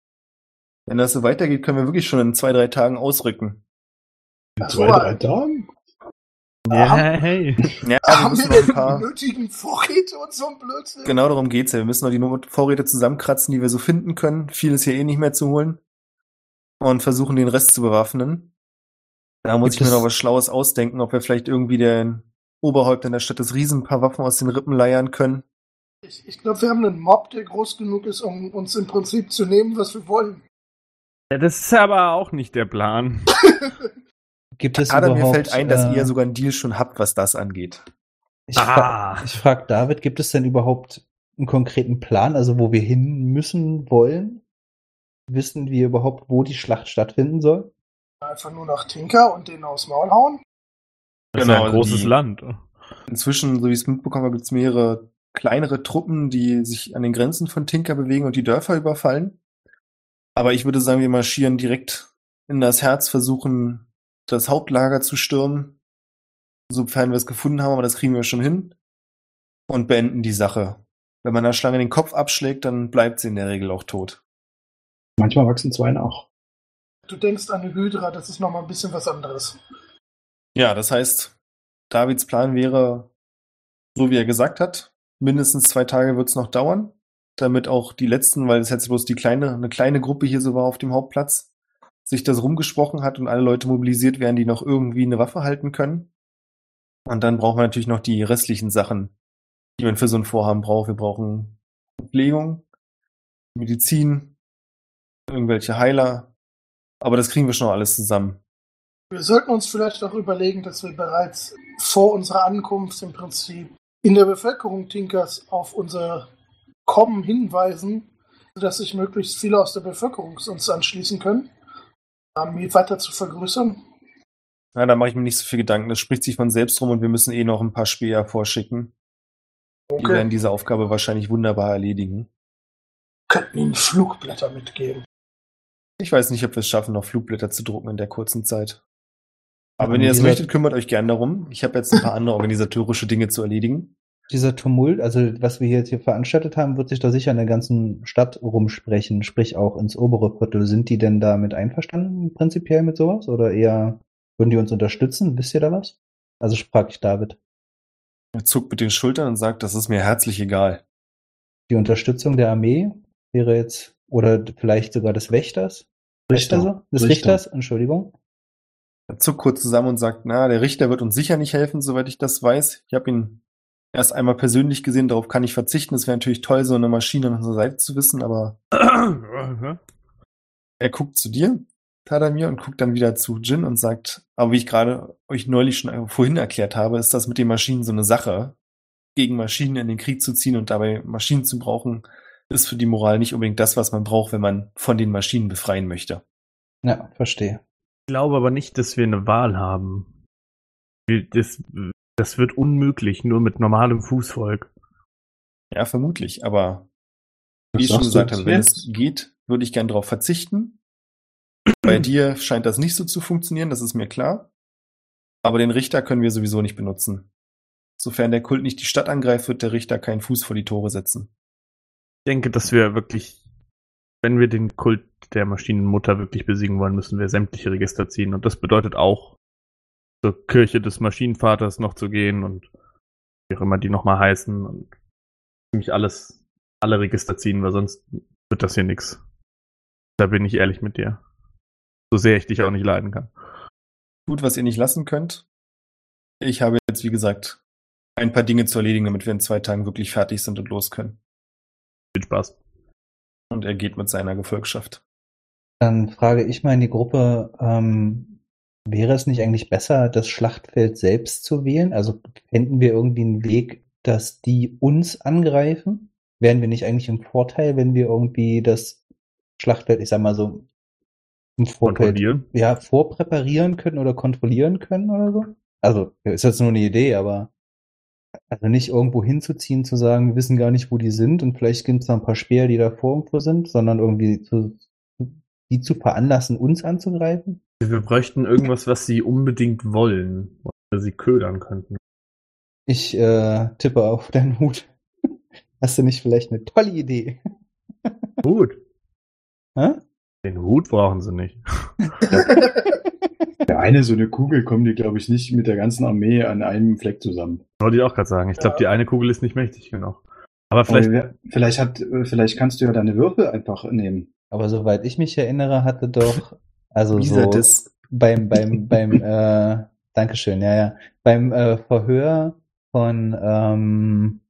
Wenn das so weitergeht, können wir wirklich schon in zwei, drei Tagen ausrücken. In zwei, drei Tagen? Ja, hey. Ja, wir Haben wir müssen noch ein denn paar, die nötigen Vorräte und so ein Blödsinn? genau darum geht's ja. Wir müssen noch die Vorräte zusammenkratzen, die wir so finden können. Viel ist hier eh nicht mehr zu holen. Und versuchen, den Rest zu bewaffnen. Da muss Gibt ich mir noch was Schlaues ausdenken, ob wir vielleicht irgendwie den Oberhäuptern der Stadt des Riesen ein paar Waffen aus den Rippen leiern können. Ich, ich glaube, wir haben einen Mob, der groß genug ist, um uns im Prinzip zu nehmen, was wir wollen. Ja, das ist aber auch nicht der Plan. Gibt es Adam, mir überhaupt, fällt ein, dass äh, ihr sogar einen Deal schon habt, was das angeht. Ich, fra Ah. ich frage David, gibt es denn überhaupt einen konkreten Plan, also wo wir hin müssen wollen? Wissen wir überhaupt, wo die Schlacht stattfinden soll? Einfach nur nach Tinker und den aufs Maul hauen. Das Genau, ist ja ein großes die- Land. Inzwischen, so wie ich es mitbekommen habe, gibt es mehrere kleinere Truppen, die sich an den Grenzen von Tinker bewegen und die Dörfer überfallen. Aber ich würde sagen, wir marschieren direkt in das Herz, versuchen das Hauptlager zu stürmen, sofern wir es gefunden haben, aber das kriegen wir schon hin und beenden die Sache. Wenn man der Schlange den Kopf abschlägt, dann bleibt sie in der Regel auch tot. Manchmal wachsen zwei nach. Du denkst an eine Hydra, das ist nochmal ein bisschen was anderes. Ja, das heißt, Davids Plan wäre, so wie er gesagt hat, mindestens zwei Tage wird es noch dauern, damit auch die letzten, weil es jetzt bloß die kleine, eine kleine Gruppe hier so war auf dem Hauptplatz, sich das rumgesprochen hat und alle Leute mobilisiert werden, die noch irgendwie eine Waffe halten können. Und dann brauchen wir natürlich noch die restlichen Sachen, die man für so ein Vorhaben braucht. Wir brauchen Verpflegung, Medizin, irgendwelche Heiler. Aber das kriegen wir schon alles zusammen. Wir sollten uns vielleicht auch überlegen, dass wir bereits vor unserer Ankunft im Prinzip in der Bevölkerung Tinkers auf unser Kommen hinweisen, sodass sich möglichst viele aus der Bevölkerung uns anschließen können, Armee weiter zu vergrößern. Ja, da mache ich mir nicht so viel Gedanken. Das spricht sich von selbst rum und wir müssen eh noch ein paar Späher vorschicken. Die werden diese Aufgabe wahrscheinlich wunderbar erledigen. könnten ihnen Flugblätter mitgeben. Ich weiß nicht, ob wir es schaffen, noch Flugblätter zu drucken in der kurzen Zeit. Aber wenn ihr das möchtet, kümmert euch gern darum. Ich habe jetzt ein paar andere organisatorische Dinge zu erledigen. Dieser Tumult, also was wir jetzt hier veranstaltet haben, wird sich da sicher in der ganzen Stadt rumsprechen, sprich auch ins obere Viertel. Sind die denn damit einverstanden, prinzipiell mit sowas? Oder eher würden die uns unterstützen? Wisst ihr da was? Also frage ich David. Er zuckt mit den Schultern und sagt, das ist mir herzlich egal. Die Unterstützung der Armee wäre jetzt, oder vielleicht sogar des Wächters? Richter. Richter, so? Des Richter. Richters, Entschuldigung. Er zuckt kurz zusammen und sagt, na, der Richter wird uns sicher nicht helfen, soweit ich das weiß. Ich habe ihn erst einmal persönlich gesehen, darauf kann ich verzichten. Es wäre natürlich toll, so eine Maschine an unserer Seite zu wissen, aber er guckt zu dir, Tadamir, und guckt dann wieder zu Jin und sagt, aber wie ich gerade euch neulich schon vorhin erklärt habe, ist das mit den Maschinen so eine Sache. Gegen Maschinen in den Krieg zu ziehen und dabei Maschinen zu brauchen, ist für die Moral nicht unbedingt das, was man braucht, wenn man von den Maschinen befreien möchte. Ja, verstehe. Ich glaube aber nicht, dass wir eine Wahl haben. Das, das wird unmöglich, nur mit normalem Fußvolk. Ja, vermutlich, aber Was wie ich schon gesagt habe, wenn es geht, würde ich gern darauf verzichten. Bei dir scheint das nicht so zu funktionieren, das ist mir klar. Aber den Richter können wir sowieso nicht benutzen. Sofern der Kult nicht die Stadt angreift, wird der Richter keinen Fuß vor die Tore setzen. Ich denke, dass wir wirklich, wenn wir den Kult der Maschinenmutter wirklich besiegen wollen, müssen wir sämtliche Register ziehen. Und das bedeutet auch, zur Kirche des Maschinenvaters noch zu gehen und wie auch immer die nochmal heißen und ziemlich alles, alle Register ziehen, weil sonst wird das hier nix. Da bin ich ehrlich mit dir. So sehr ich dich auch nicht leiden kann. Gut, was ihr nicht lassen könnt. Ich habe jetzt, wie gesagt, ein paar Dinge zu erledigen, damit wir in zwei Tagen wirklich fertig sind und los können. Viel Spaß. Und er geht mit seiner Gefolgschaft. Dann frage ich mal in die Gruppe, ähm, wäre es nicht eigentlich besser, das Schlachtfeld selbst zu wählen? Also fänden wir irgendwie einen Weg, dass die uns angreifen? Wären wir nicht eigentlich im Vorteil, wenn wir irgendwie das Schlachtfeld, ich sag mal so, im Vorfeld ja, vorpräparieren können oder kontrollieren können oder so? Also, ist jetzt nur eine Idee, aber also nicht irgendwo hinzuziehen, zu sagen, wir wissen gar nicht, wo die sind und vielleicht gibt es da ein paar Speer, die davor irgendwo sind, sondern irgendwie zu, die zu veranlassen, uns anzugreifen? Wir bräuchten irgendwas, was sie unbedingt wollen, oder sie ködern könnten. Ich äh, tippe auf deinen Hut. Hast du nicht vielleicht eine tolle Idee? Gut. Hä? Den Hut brauchen sie nicht. Der eine so eine Kugel kommt die, glaube ich, nicht mit der ganzen Armee an einem Fleck zusammen. Wollte ich auch gerade sagen. Ich glaube, die eine Kugel ist nicht mächtig genug. Aber vielleicht, Aber vielleicht hat, äh, vielleicht kannst du ja deine Würfel einfach nehmen. Aber soweit ich mich erinnere, hatte doch, also Dieser so beim, beim, beim, äh, Dankeschön, ja, ja, beim äh, Verhör von, ähm,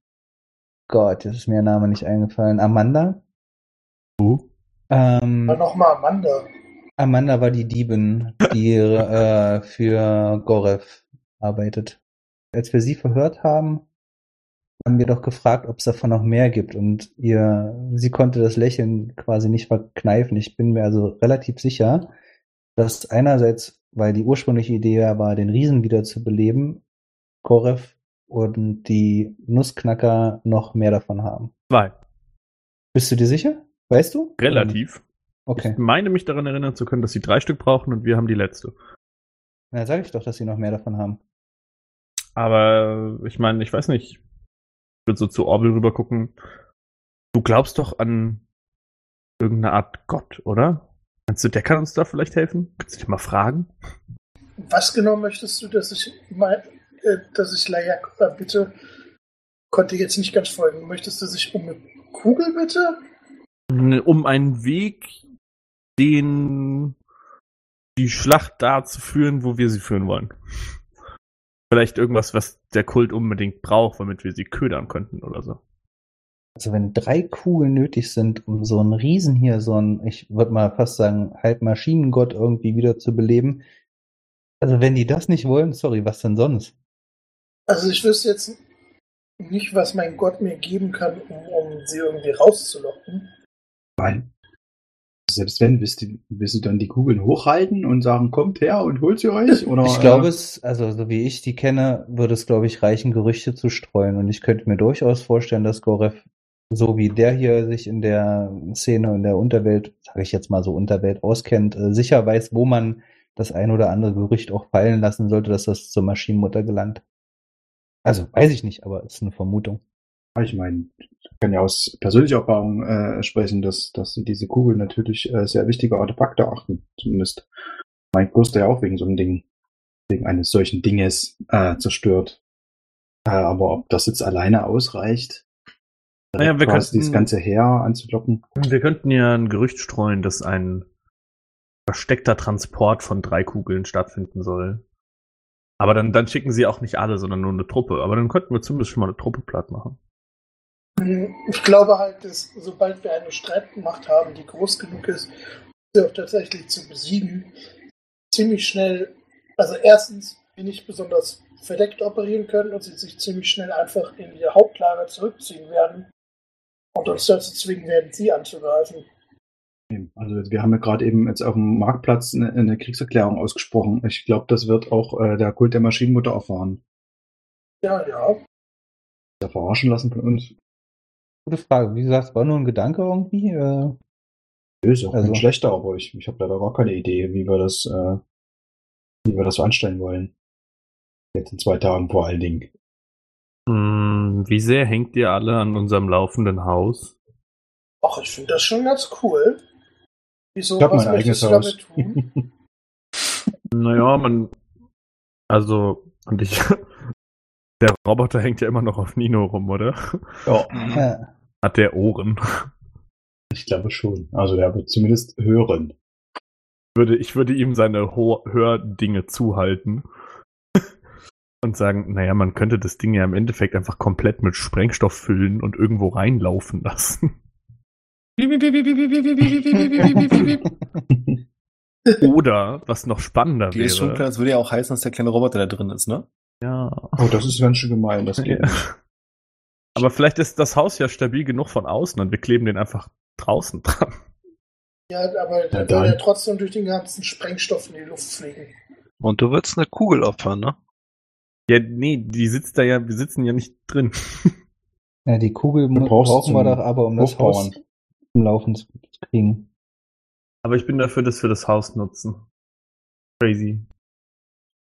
Gott, jetzt ist mir der Name nicht eingefallen, Amanda. Ähm, Dann nochmal Amanda. Amanda war die Diebin, die äh, für Gorev arbeitet. Als wir sie verhört haben, haben wir doch gefragt, ob es davon noch mehr gibt. Und ihr, sie konnte das Lächeln quasi nicht verkneifen. Ich bin mir also relativ sicher, dass einerseits, weil die ursprüngliche Idee ja war, den Riesen wieder zu beleben, Gorev und die Nussknacker noch mehr davon haben. zwei. Bist du dir sicher? Weißt du? Relativ. Okay. Ich meine mich daran erinnern zu können, dass sie drei Stück brauchen und wir haben die letzte. Na, sag ich doch, dass sie noch mehr davon haben. Aber ich meine, ich weiß nicht. Ich würde so zu Orwell rüber gucken. Du glaubst doch an irgendeine Art Gott, oder? Meinst du, der kann uns da vielleicht helfen? Kannst du dich mal fragen? Was genau möchtest du, dass ich mal, äh, dass ich Laia äh, bitte? Konnte jetzt nicht ganz folgen. Möchtest du sich um eine Kugel bitte? Um einen Weg, den die Schlacht da zu führen, wo wir sie führen wollen. Vielleicht irgendwas, was der Kult unbedingt braucht, womit wir sie ködern könnten oder so. Also wenn drei Kugeln nötig sind, um so einen Riesen hier, so einen, ich würde mal fast sagen, halb Maschinengott irgendwie wieder zu beleben. Also wenn die das nicht wollen, sorry, was denn sonst? Also ich wüsste jetzt nicht, was mein Gott mir geben kann, um, um sie irgendwie rauszulocken. Weil, selbst wenn, willst du, willst du dann die Kugeln hochhalten und sagen, kommt her und holt sie euch? Oder, Ich glaube es, also so wie ich die kenne, würde es, glaube ich, reichen, Gerüchte zu streuen. Und ich könnte mir durchaus vorstellen, dass Gorev, so wie der hier sich in der Szene in der Unterwelt, sage ich jetzt mal so Unterwelt auskennt, äh, sicher weiß, wo man das ein oder andere Gerücht auch fallen lassen sollte, dass das zur Maschinenmutter gelangt. Also weiß ich nicht, aber es ist eine Vermutung. Ich meine, ich kann ja aus persönlicher Erfahrung äh, sprechen, dass, dass sie diese Kugeln natürlich äh, sehr wichtige Artefakte achten. Zumindest mein Kloster ja auch wegen so einem Ding, wegen eines solchen Dinges äh, zerstört. Äh, aber ob das jetzt alleine ausreicht, Naja, wir quasi könnten- dieses ganze Heer anzulocken. Wir könnten ja ein Gerücht streuen, dass ein versteckter Transport von drei Kugeln stattfinden soll. Aber dann, dann schicken sie auch nicht alle, sondern nur eine Truppe. Aber dann könnten wir zumindest schon mal eine Truppe platt machen. Ich glaube halt, dass sobald wir eine Streitmacht haben, die groß genug ist, sie auch tatsächlich zu besiegen, ziemlich schnell, also erstens, wir nicht besonders verdeckt operieren können und sie sich ziemlich schnell einfach in ihr Hauptlager zurückziehen werden und uns dazu zwingen werden, sie anzugreifen. Also wir haben ja gerade eben jetzt auf dem Marktplatz eine, eine Kriegserklärung ausgesprochen. Ich glaube, das wird auch äh, der Kult der Maschinenmutter erfahren. Ja, ja. Da verarschen lassen von uns. Gute Frage. Wie gesagt, war nur ein Gedanke irgendwie. Äh, Nö, Ist auch Also- schlechter, aber ich, ich habe leider gar keine Idee, wie wir das, äh, wie wir das so anstellen wollen. Jetzt in zwei Tagen vor allen Dingen. Hm, wie sehr hängt ihr alle an unserem laufenden Haus? Ach, ich finde das schon ganz cool. Wieso, Ich habe was mein eigenes Haus. damit tun? Naja, man. Also, und ich. Der Roboter hängt ja immer noch auf Nino rum, oder? ja, Hat der Ohren? ich glaube schon. Also der wird zumindest hören. Würde, ich würde ihm seine Ho Hördinge zuhalten. Und sagen, naja, man könnte das Ding ja im Endeffekt einfach komplett mit Sprengstoff füllen und irgendwo reinlaufen lassen. Oder, was noch spannender Dir ist schon wäre. klar, das würde ja auch heißen, dass der kleine Roboter da drin ist, ne? Ja. Oh, das ist ganz schön gemein. Das geht Ja. nicht. Aber vielleicht ist das Haus ja stabil genug von außen und wir kleben den einfach draußen dran. Ja, aber der dann. würde ja trotzdem durch den ganzen Sprengstoff in die Luft fliegen. Und du würdest eine Kugel opfern, ne? Ja, nee, die sitzt da ja, wir sitzen ja nicht drin. ja, die Kugel brauchen wir doch aber, um das. Haus zum Laufen zu kriegen. Aber ich bin dafür, dass wir das Haus nutzen. Crazy.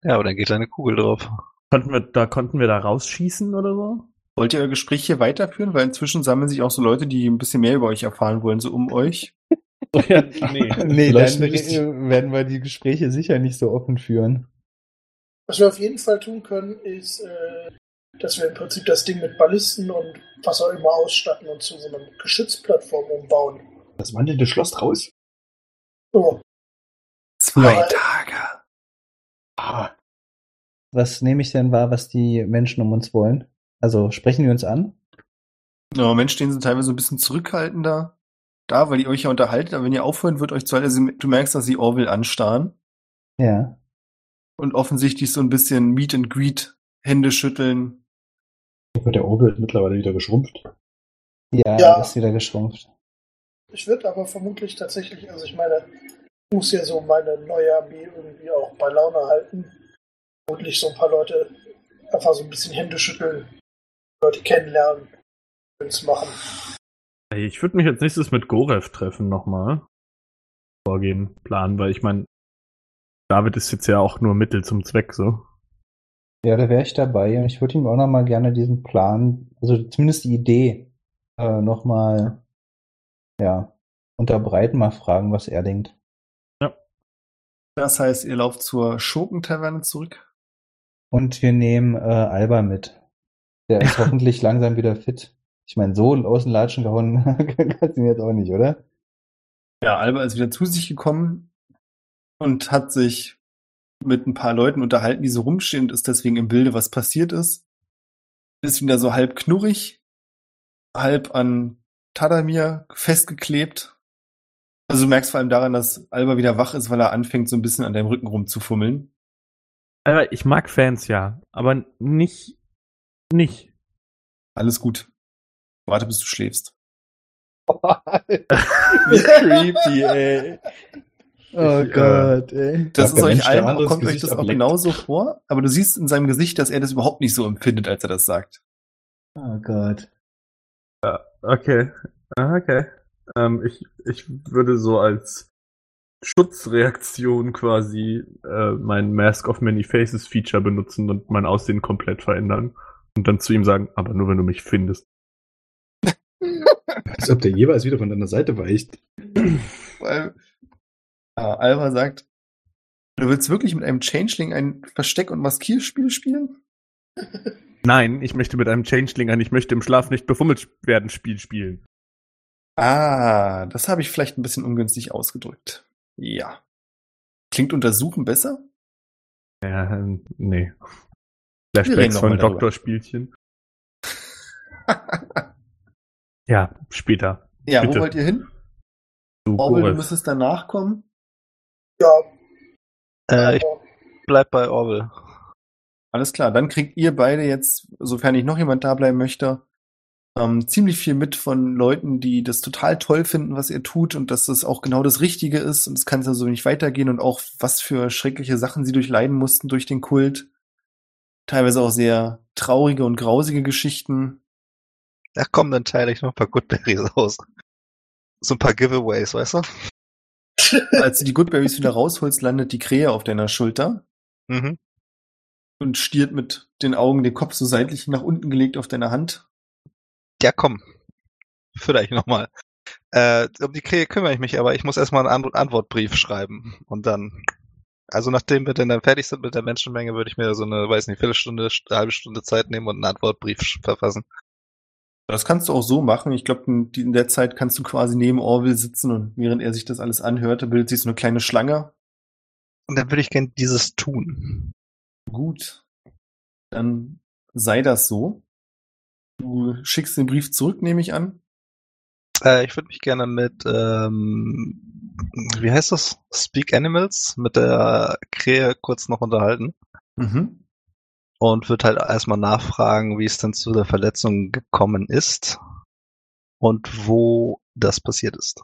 Ja, aber dann geht da eine Kugel drauf. Konnten wir, da konnten wir da rausschießen oder so? Wollt ihr euer Gespräch hier weiterführen? Weil inzwischen sammeln sich auch so Leute, die ein bisschen mehr über euch erfahren wollen, so um euch. ja, nee. Nee, dann nicht. äh, werden wir die Gespräche sicher nicht so offen führen. Was wir auf jeden Fall tun können, ist, äh, dass wir im Prinzip das Ding mit Ballisten und was auch immer ausstatten und zu so einer Geschützplattform umbauen. Das wandelnde Schloss raus. So, Zwei Ja. Tage. Ah, Was nehme ich denn wahr, was die Menschen um uns wollen? Also sprechen die uns an? Ja, Im Moment stehen sie teilweise so ein bisschen zurückhaltender da, weil ihr euch ja unterhaltet, aber wenn ihr aufhören wird, euch zu halten, also du merkst, dass sie Orville anstarren Ja. und offensichtlich so ein bisschen Meet and Greet, Hände schütteln. aber der Orwell ist mittlerweile wieder geschrumpft. Ja, Ja. ist wieder geschrumpft. ich würde aber vermutlich tatsächlich, also ich meine, ich muss ja so meine neue Armee irgendwie auch bei Laune halten. Vermutlich so ein paar Leute einfach so ein bisschen Hände schütteln, Leute kennenlernen, uns machen. Ey, Ich würde mich als nächstes mit Gorev treffen nochmal. Vorgehen, planen, weil ich meine, David ist jetzt ja auch nur Mittel zum Zweck, so. Ja, da wäre ich dabei. Ich würde ihm auch noch mal gerne diesen Plan, also zumindest die Idee, äh, noch mal, ja, unterbreiten, mal fragen, was er denkt. Das heißt, ihr lauft zur Schurkentaverne zurück. Und wir nehmen äh, Alba mit. Der ist hoffentlich langsam wieder fit. Ich meine, so aus den Latschen gehauen kannst du ihn jetzt auch nicht, oder? Ja, Alba ist wieder zu sich gekommen und hat sich mit ein paar Leuten unterhalten, die so rumstehen und ist deswegen im Bilde, was passiert ist. Ist wieder so halb knurrig, halb an Tadamir festgeklebt. Also du merkst vor allem daran, dass Alba wieder wach ist, weil er anfängt, so ein bisschen an deinem Rücken rumzufummeln. Aber ich mag Fans ja, aber nicht, nicht. Alles gut. Warte, bis du schläfst. Wie creepy, ey. Oh Ich, äh, Gott, ey. Das Ja, ist euch allen, kommt euch das auch ableckt. genauso vor, aber du siehst in seinem Gesicht, dass er das überhaupt nicht so empfindet, als er das sagt. Oh Gott. Okay, Ah, okay. Ähm, ich, ich würde so als Schutzreaktion quasi äh, mein Mask of Many Faces Feature benutzen und mein Aussehen komplett verändern. Und dann zu ihm sagen, aber nur wenn du mich findest. Als ob der jeweils wieder von deiner Seite weicht. Weil ja, Alba sagt, du willst wirklich mit einem Changeling ein Versteck- und Maskierspiel spielen? Nein, ich möchte mit einem Changeling ein Ich möchte im Schlaf nicht befummelt werden Spiel spielen. Ah, das habe ich vielleicht ein bisschen ungünstig ausgedrückt. Ja. Klingt untersuchen besser? Ja, ähm, nee. Flashbacks noch von. Doktorspielchen. Ja, später. ja, Bitte. wo wollt ihr hin? Du, Orwell, du Gorev. müsstest danach kommen. Ja, Äh, ich bleib bei Orwell. Alles klar, dann kriegt ihr beide jetzt, sofern nicht noch jemand da bleiben möchte, ähm, ziemlich viel mit von Leuten, die das total toll finden, was ihr tut und dass das auch genau das Richtige ist und es kann so nicht weitergehen und auch was für schreckliche Sachen sie durchleiden mussten durch den Kult. Teilweise auch sehr traurige und grausige Geschichten. Ach komm, dann teile ich noch ein paar Goodberries aus. So ein paar Giveaways, weißt du? Als du die Goodberries wieder rausholst, landet die Krähe auf deiner Schulter Mhm. und stiert mit den Augen den Kopf so seitlich nach unten gelegt auf deiner Hand. Ja, komm. Vielleicht nochmal. Äh, um die Krähe kümmere ich mich, aber ich muss erstmal einen Ant Antwortbrief schreiben. Und dann, also nachdem wir dann fertig sind mit der Menschenmenge, würde ich mir so eine, weiß nicht, Viertelstunde, st- halbe Stunde Zeit nehmen und einen Antwortbrief verfassen. Das kannst du auch so machen. Ich glaube, in der Zeit kannst du quasi neben Orville sitzen und während er sich das alles anhörte, bildet sich so eine kleine Schlange. Und dann würde ich gern dieses tun. Gut. Dann sei das so. Du schickst den Brief zurück, nehme ich an. Äh, ich würde mich gerne mit, ähm, wie heißt das? Speak Animals mit der Krähe kurz noch unterhalten. Mhm. und wird halt erstmal nachfragen, wie es denn zu der Verletzung gekommen ist und wo das passiert ist.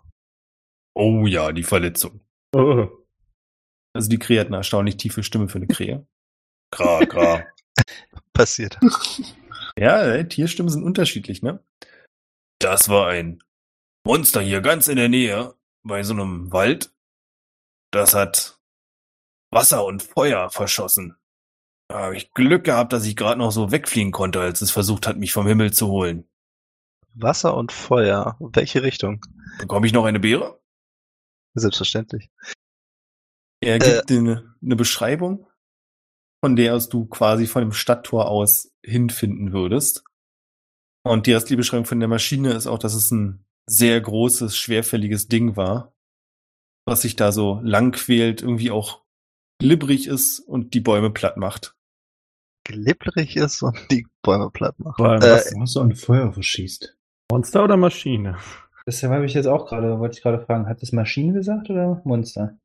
Oh ja, die Verletzung. Oh. Also die Krähe hat eine erstaunlich tiefe Stimme für eine Krähe. Gra, gra. Passiert. Ja, äh, Tierstimmen sind unterschiedlich, ne? Das war ein Monster hier ganz in der Nähe, bei so einem Wald. Das hat Wasser und Feuer verschossen. Da habe ich Glück gehabt, dass ich gerade noch so wegfliegen konnte, als es versucht hat, mich vom Himmel zu holen. Wasser und Feuer. Welche Richtung? Bekomme ich noch eine Beere? Selbstverständlich. Er gibt dir eine, eine Beschreibung, von der aus du quasi von dem Stadttor aus hinfinden würdest. Und die erste Beschreibung von der Maschine ist auch, dass es ein sehr großes, schwerfälliges Ding war, was sich da so lang quält, irgendwie auch glibberig ist und die Bäume platt macht. Glibberig ist und die Bäume platt macht. War Äh, was, Was so ein Feuer verschießt. Monster oder Maschine? Deshalb habe ich jetzt auch gerade, wollte ich gerade fragen, hat das Maschine gesagt oder Monster?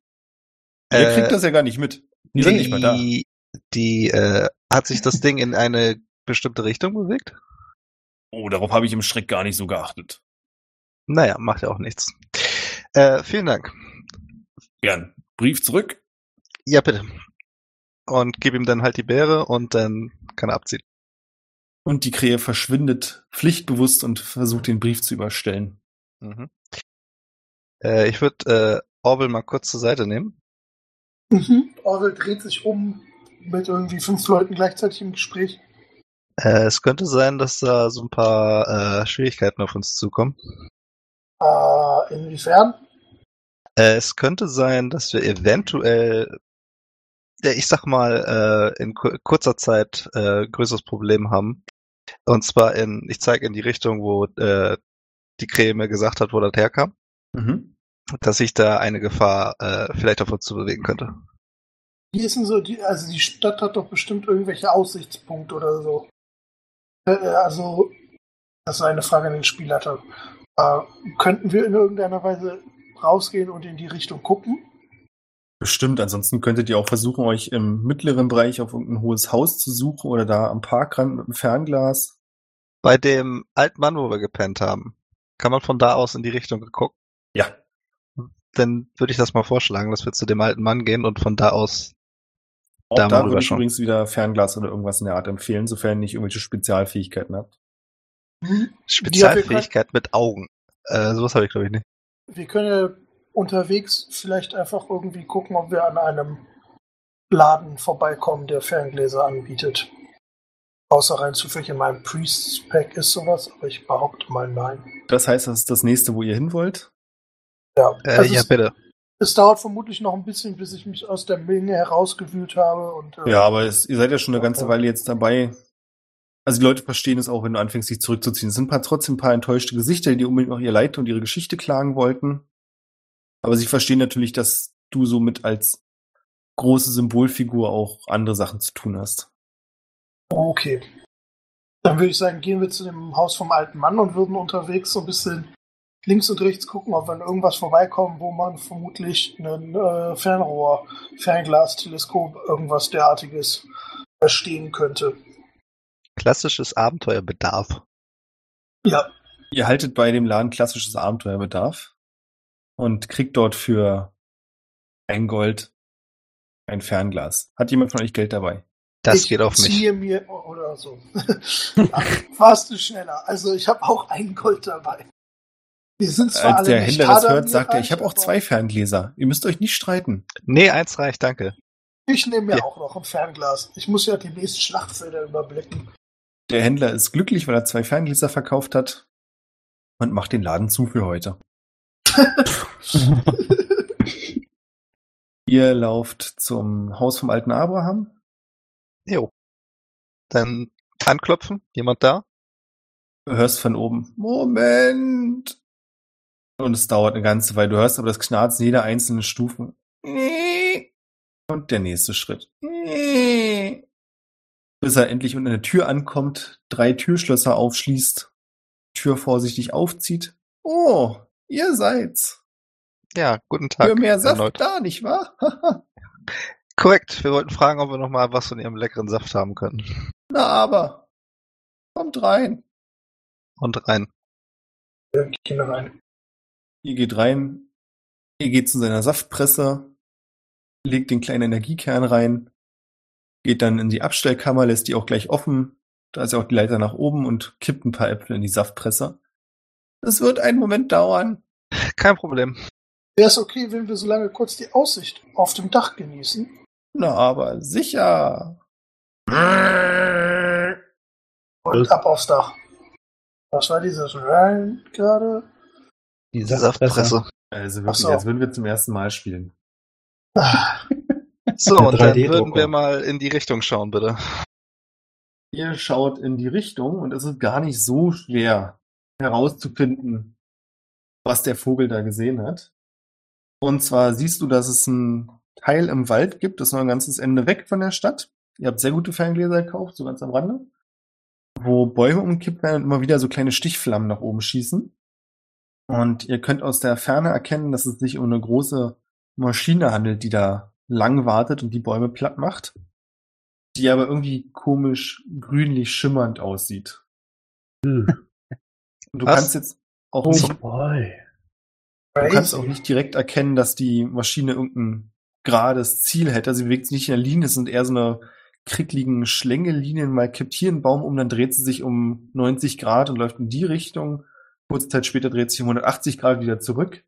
Er Äh, kriegt das ja gar nicht mit. Die sind nicht mal da. Die, die äh, hat sich das Ding in eine bestimmte Richtung bewegt? Oh, darauf habe ich im Schreck gar nicht so geachtet. Naja, macht ja auch nichts. Äh, vielen Dank. Gern. Brief zurück. Ja, bitte. Und gib ihm dann halt die Beere und dann kann er abziehen. Und die Krähe verschwindet pflichtbewusst und versucht den Brief zu überstellen. Mhm. Äh, ich würde äh, Orwell mal kurz zur Seite nehmen. Mhm. Orwell dreht sich um mit irgendwie fünf Leuten gleichzeitig im Gespräch. Äh, es könnte sein, dass da so ein paar äh, Schwierigkeiten auf uns zukommen. Äh, inwiefern? Äh, es könnte sein, dass wir eventuell, ja, ich sag mal, äh, in ku kurzer Zeit äh, größeres Problem haben. Und zwar in, ich zeige in die Richtung, wo äh, die mir gesagt hat, wo das herkam, Mhm. dass sich da eine Gefahr äh, vielleicht auf uns zu bewegen könnte. Wie ist denn so, die, also die Stadt hat doch bestimmt irgendwelche Aussichtspunkte oder so. Äh, also, das ist eine Frage an den Spielleiter. Äh, könnten wir in irgendeiner Weise rausgehen und in die Richtung gucken? Bestimmt, ansonsten könntet ihr auch versuchen, euch im mittleren Bereich auf irgendein hohes Haus zu suchen oder da am Parkrand mit einem Fernglas. Bei dem alten Mann, wo wir gepennt haben, kann man von da aus in die Richtung gucken. Ja, Dann würde ich das mal vorschlagen, dass wir zu dem alten Mann gehen und von da aus auch Da da, würde ich schauen. übrigens wieder Fernglas oder irgendwas in der Art empfehlen, sofern ihr nicht irgendwelche Spezialfähigkeiten habt. Spezialfähigkeit mit Augen. Äh, sowas habe ich glaube ich nicht. Wir können ja unterwegs vielleicht einfach irgendwie gucken, ob wir an einem Laden vorbeikommen, der Ferngläser anbietet. Außer rein zufällig in meinem Priest-Pack ist sowas, aber ich behaupte mal nein. Das heißt, das ist das nächste, wo ihr hin wollt. Ja, Äh, also ja, es, bitte. es dauert vermutlich noch ein bisschen, bis ich mich aus der Menge herausgewühlt habe. Und, äh, Ja, aber es, ihr seid ja schon eine ganze. Weile jetzt dabei. Also die Leute verstehen es auch, wenn du anfängst, dich zurückzuziehen. Es sind trotzdem ein paar enttäuschte Gesichter, die unbedingt noch ihr Leid und ihre Geschichte klagen wollten. Aber sie verstehen natürlich, dass du somit als große Symbolfigur auch andere Sachen zu tun hast. Okay. Dann würde ich sagen, gehen wir zu dem Haus vom alten Mann und würden unterwegs so ein bisschen links und rechts gucken, ob wir an irgendwas vorbeikommen, wo man vermutlich ein äh, Fernrohr, Fernglas, Teleskop, irgendwas derartiges verstehen könnte. Klassisches Abenteuerbedarf. Ja, Ihr haltet bei dem Laden klassisches Abenteuerbedarf und kriegt dort für ein Gold ein Fernglas. Hat jemand von euch Geld dabei? Das ich geht auf mich. ziehe mir oder so. Warst du schneller? Also ich habe auch ein Gold dabei. Wir sind zwar Als alle der nicht Händler das hört, sagt er, ich habe auch zwei Ferngläser. Ihr müsst euch nicht streiten. Nee, eins reicht, danke. Ich nehme mir Ja. auch noch ein Fernglas. Ich muss ja die nächsten Schlachtfelder überblicken. Der Händler ist glücklich, weil er zwei Ferngläser verkauft hat und macht den Laden zu für heute. Ihr lauft zum Haus vom alten Abraham. Jo. Dann anklopfen. Jemand da? Du hörst von oben, Moment! Und es dauert eine ganze Weile. Du hörst aber das Knarzen jeder einzelnen Stufe. Und der nächste Schritt. Bis er endlich unter der Tür ankommt, drei Türschlösser aufschließt, Tür vorsichtig aufzieht. Oh, ihr seid's. Ja, guten Tag. Für mehr Saft erneut. da, nicht wahr? Korrekt. Wir wollten fragen, ob wir noch mal was von Ihrem leckeren Saft haben können. Na aber. Kommt rein. Und rein. Wir gehen rein. Ihr geht rein, ihr geht zu seiner Saftpresse, legt den kleinen Energiekern rein, geht dann in die Abstellkammer, lässt die auch gleich offen, da ist ja auch die Leiter nach oben und kippt ein paar Äpfel in die Saftpresse. Das wird einen Moment dauern. Kein Problem. Wäre es okay, wenn wir so lange kurz die Aussicht auf dem Dach genießen? Na aber sicher. Und ab aufs Dach. Was war dieses Rein gerade? Die Saftpresse. Also wirklich, so. als würden wir zum ersten Mal spielen. So, und dann 3D-Drucker. würden wir mal in die Richtung schauen, bitte. Ihr schaut in die Richtung und es ist gar nicht so schwer herauszufinden, was der Vogel da gesehen hat. Und zwar siehst du, dass es ein Teil im Wald gibt, das ist noch ein ganzes Ende weg von der Stadt. Ihr habt sehr gute Ferngläser gekauft, so ganz am Rande. Wo Bäume umkippt werden und immer wieder so kleine Stichflammen nach oben schießen. Und ihr könnt aus der Ferne erkennen, dass es sich um eine große Maschine handelt, die da lang wartet und die Bäume platt macht die aber irgendwie komisch grünlich schimmernd aussieht. Und du Was? kannst jetzt auch Oh nicht, boy. du kannst auch nicht direkt erkennen, dass die Maschine irgendein gerades Ziel hätte. Also sie bewegt sich nicht in der Linie, es sind eher so eine krickligen Schlängelinien. Mal kippt hier ein Baum um, dann dreht sie sich um 90 Grad und läuft in die Richtung. Kurze Zeit später dreht sich um 180 Grad wieder zurück.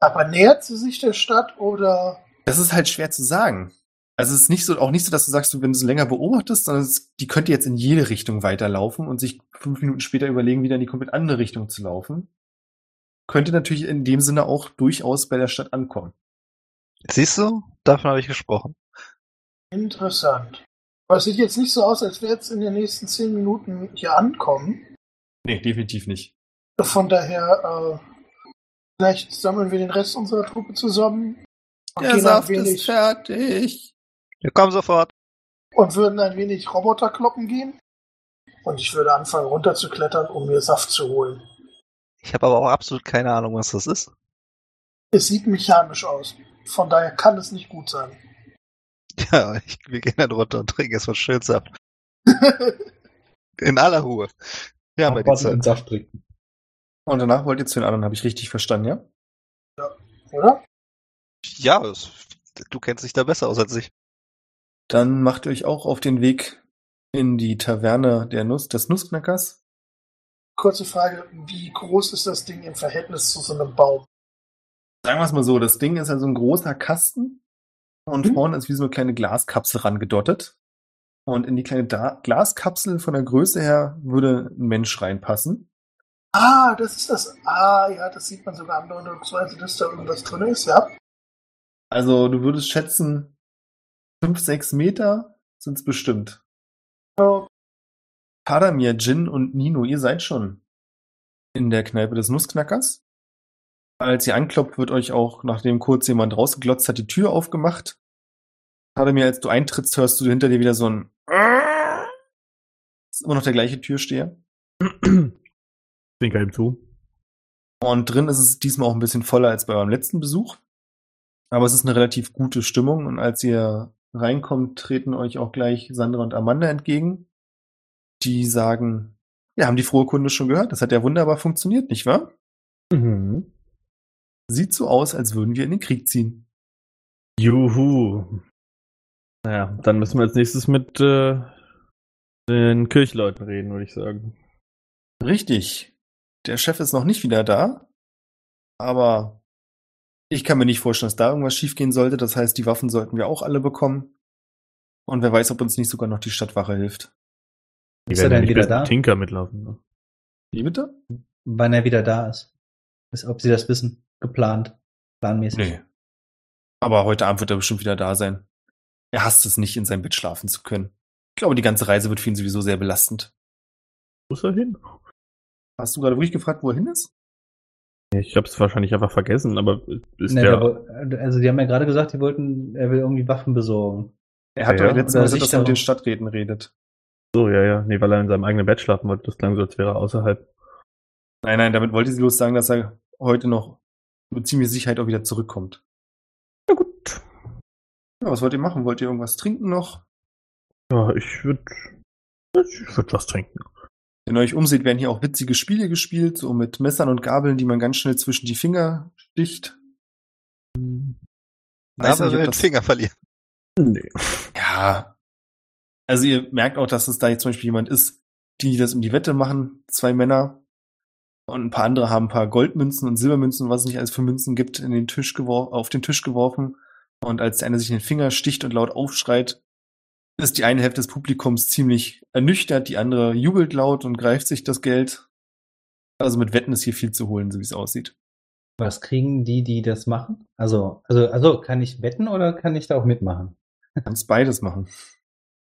Aber nähert sie sich der Stadt oder? Das ist halt schwer zu sagen. Also es ist nicht so, auch nicht so, dass du sagst, du, wenn du es länger beobachtest, sondern es, die könnte jetzt in jede Richtung weiterlaufen und sich fünf Minuten später überlegen, wieder in die komplett andere Richtung zu laufen. Könnte natürlich in dem Sinne auch durchaus bei der Stadt ankommen. Siehst du? Davon habe ich gesprochen. Interessant. Aber es sieht jetzt nicht so aus, als wäre jetzt in den nächsten zehn Minuten hier ankommen. Nee, definitiv nicht. Von daher, äh, vielleicht sammeln wir den Rest unserer Truppe zusammen und, gehen ein wenig, fertig. Wir kommen sofort. und würden ein wenig Roboter kloppen gehen. Und ich würde anfangen runterzuklettern, um mir Saft zu holen. Ich habe aber auch absolut keine Ahnung, was das ist. Es sieht mechanisch aus. Von daher kann es nicht gut sein. Ja, ich, wir gehen dann runter und trinken erstmal schön Saft. In aller Ruhe. Wir haben ja die Zeit. und Saft trinken. Und danach wollt ihr zu den anderen, habe ich richtig verstanden, ja? Oder? Ja, es, du kennst dich da besser aus als ich. Dann macht ihr euch auch auf den Weg in die Taverne der Nuss, des Nussknackers. Kurze Frage, wie groß ist das Ding im Verhältnis zu so einem Baum? Sagen wir es mal so, das Ding ist ja so ein großer Kasten und Mhm. vorne ist wie so eine kleine Glaskapsel rangedottet. Und in die kleine da Glaskapsel von der Größe her würde ein Mensch reinpassen. Ah, das ist das. Ah, ja, das sieht man sogar andeutungsweise, dass da irgendwas drin ist, ja. Also du würdest schätzen, fünf, sechs Meter sind's bestimmt. Oh, Kadamir, Jin und Nino, ihr seid schon in der Kneipe des Nussknackers. Als ihr anklopft, wird euch auch, nachdem kurz jemand rausgeglotzt hat, die Tür aufgemacht. Kadamir, als du eintrittst, hörst du hinter dir wieder so ein ist immer noch der gleiche Türsteher. Zwinker ihm zu. Und drin ist es diesmal auch ein bisschen voller als bei eurem letzten Besuch. Aber es ist eine relativ gute Stimmung und als ihr reinkommt, treten euch auch gleich Sandra und Amanda entgegen. Die sagen, Ja, haben die frohe Kunde schon gehört. Das hat ja wunderbar funktioniert, nicht wahr? Mhm. Sieht so aus, als würden wir in den Krieg ziehen. Juhu. Naja, dann müssen wir als nächstes mit äh, den Kirchleuten reden, würde ich sagen. Richtig. Der Chef ist noch nicht wieder da. Aber ich kann mir nicht vorstellen, dass da irgendwas schiefgehen sollte. Das heißt, die Waffen sollten wir auch alle bekommen. Und wer weiß, ob uns nicht sogar noch die Stadtwache hilft. Ist er denn nicht wieder da? Tinker mitlaufen. Ne? Wie bitte? Wann er wieder da ist. ist. Ob sie das wissen. Geplant. Planmäßig. Nee. Aber heute Abend wird er bestimmt wieder da sein. Er hasst es nicht, in seinem Bett schlafen zu können. Ich glaube, die ganze Reise wird für ihn sowieso sehr belastend. Wo ist er hin? Hast du gerade wirklich gefragt, wo er hin ist? Ich habe es wahrscheinlich einfach vergessen, aber ist Ne, der, der also die haben ja gerade gesagt, die wollten, er will irgendwie Waffen besorgen. Er hat Ja, oder Mal gesagt, dass er mit den Stadträten redet. so, ja, ja. Nee, weil er in seinem eigenen Bett schlafen wollte. Das klang so, als wäre er außerhalb. Nein, nein, damit wollte sie bloß sagen, dass er heute noch mit ziemlich Sicherheit auch wieder zurückkommt. Ja, gut. Ja, was wollt ihr machen? Wollt ihr irgendwas trinken noch? Ja, ich würde ich würd was trinken. Wenn ihr euch umseht, werden hier auch witzige Spiele gespielt, so mit Messern und Gabeln, die man ganz schnell zwischen die Finger sticht. Weiß Aber nicht, den das- Finger verlieren. Nee. Ja. Also ihr merkt auch, dass es da jetzt zum Beispiel jemand ist, die das um die Wette machen, zwei Männer. Und ein paar andere haben ein paar Goldmünzen und Silbermünzen und was es nicht alles für Münzen gibt, in den Tisch auf den Tisch geworfen. Und als der eine sich in den Finger sticht und laut aufschreit, ist die eine Hälfte des Publikums ziemlich ernüchtert, die andere jubelt laut und greift sich das Geld. Also mit Wetten ist hier viel zu holen, so wie es aussieht. Was kriegen die, die das machen? Also, also, also kann ich wetten oder kann ich da auch mitmachen? Du kannst beides machen.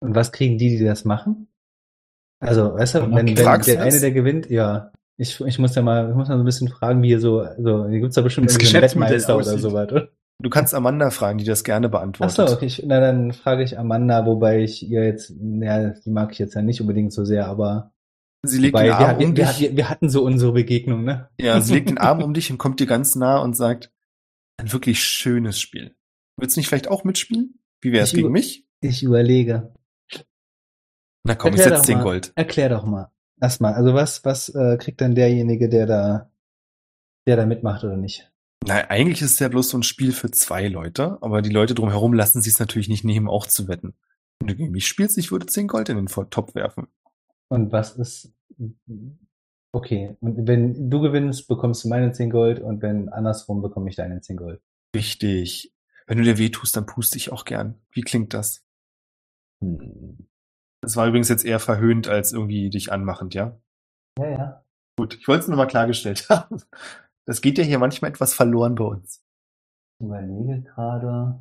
Und was kriegen die, die das machen? Also, weißt du, wenn, wenn der eine, der gewinnt, ja. Ich, ich muss ja mal, ich muss mal so ein bisschen fragen, wie hier so, also, hier gibt's da bestimmt einen Geschäftsmodell Wettmeister oder so oder? Du kannst Amanda fragen, die das gerne beantwortet. so, okay, ich, na, dann frage ich Amanda, wobei ich ihr jetzt, ja, die mag ich jetzt ja nicht unbedingt so sehr, aber Sie legt wobei, den Arm wir, um wir, dich. wir, wir hatten so unsere Begegnung, ne? Ja, sie legt den Arm um dich und kommt dir ganz nah und sagt, ein wirklich schönes Spiel. Willst du nicht vielleicht auch mitspielen? Wie wäre es Ich gegen mich? Ich überlege. Na komm, ich Erklär setz doch 10 mal. Gold. Erklär doch mal. Erstmal, also was, was äh, kriegt dann derjenige, der da, der da mitmacht oder nicht? Na, eigentlich ist es ja bloß so ein Spiel für zwei Leute, aber die Leute drumherum lassen sich es natürlich nicht nehmen, auch zu wetten. Wenn du gegen mich spielst, ich würde 10 Gold in den Topf werfen. Und was ist, okay, und wenn du gewinnst, bekommst du meine 10 Gold und wenn andersrum, bekomme ich deine 10 Gold. Richtig. Wenn du dir weh tust, dann puste ich auch gern. Wie klingt das? Hm. Das war übrigens jetzt eher verhöhnt als irgendwie dich anmachend, ja? Ja, ja. Gut, ich wollte es nur mal klargestellt haben. Das geht ja hier manchmal etwas verloren bei uns. Ich überlege gerade.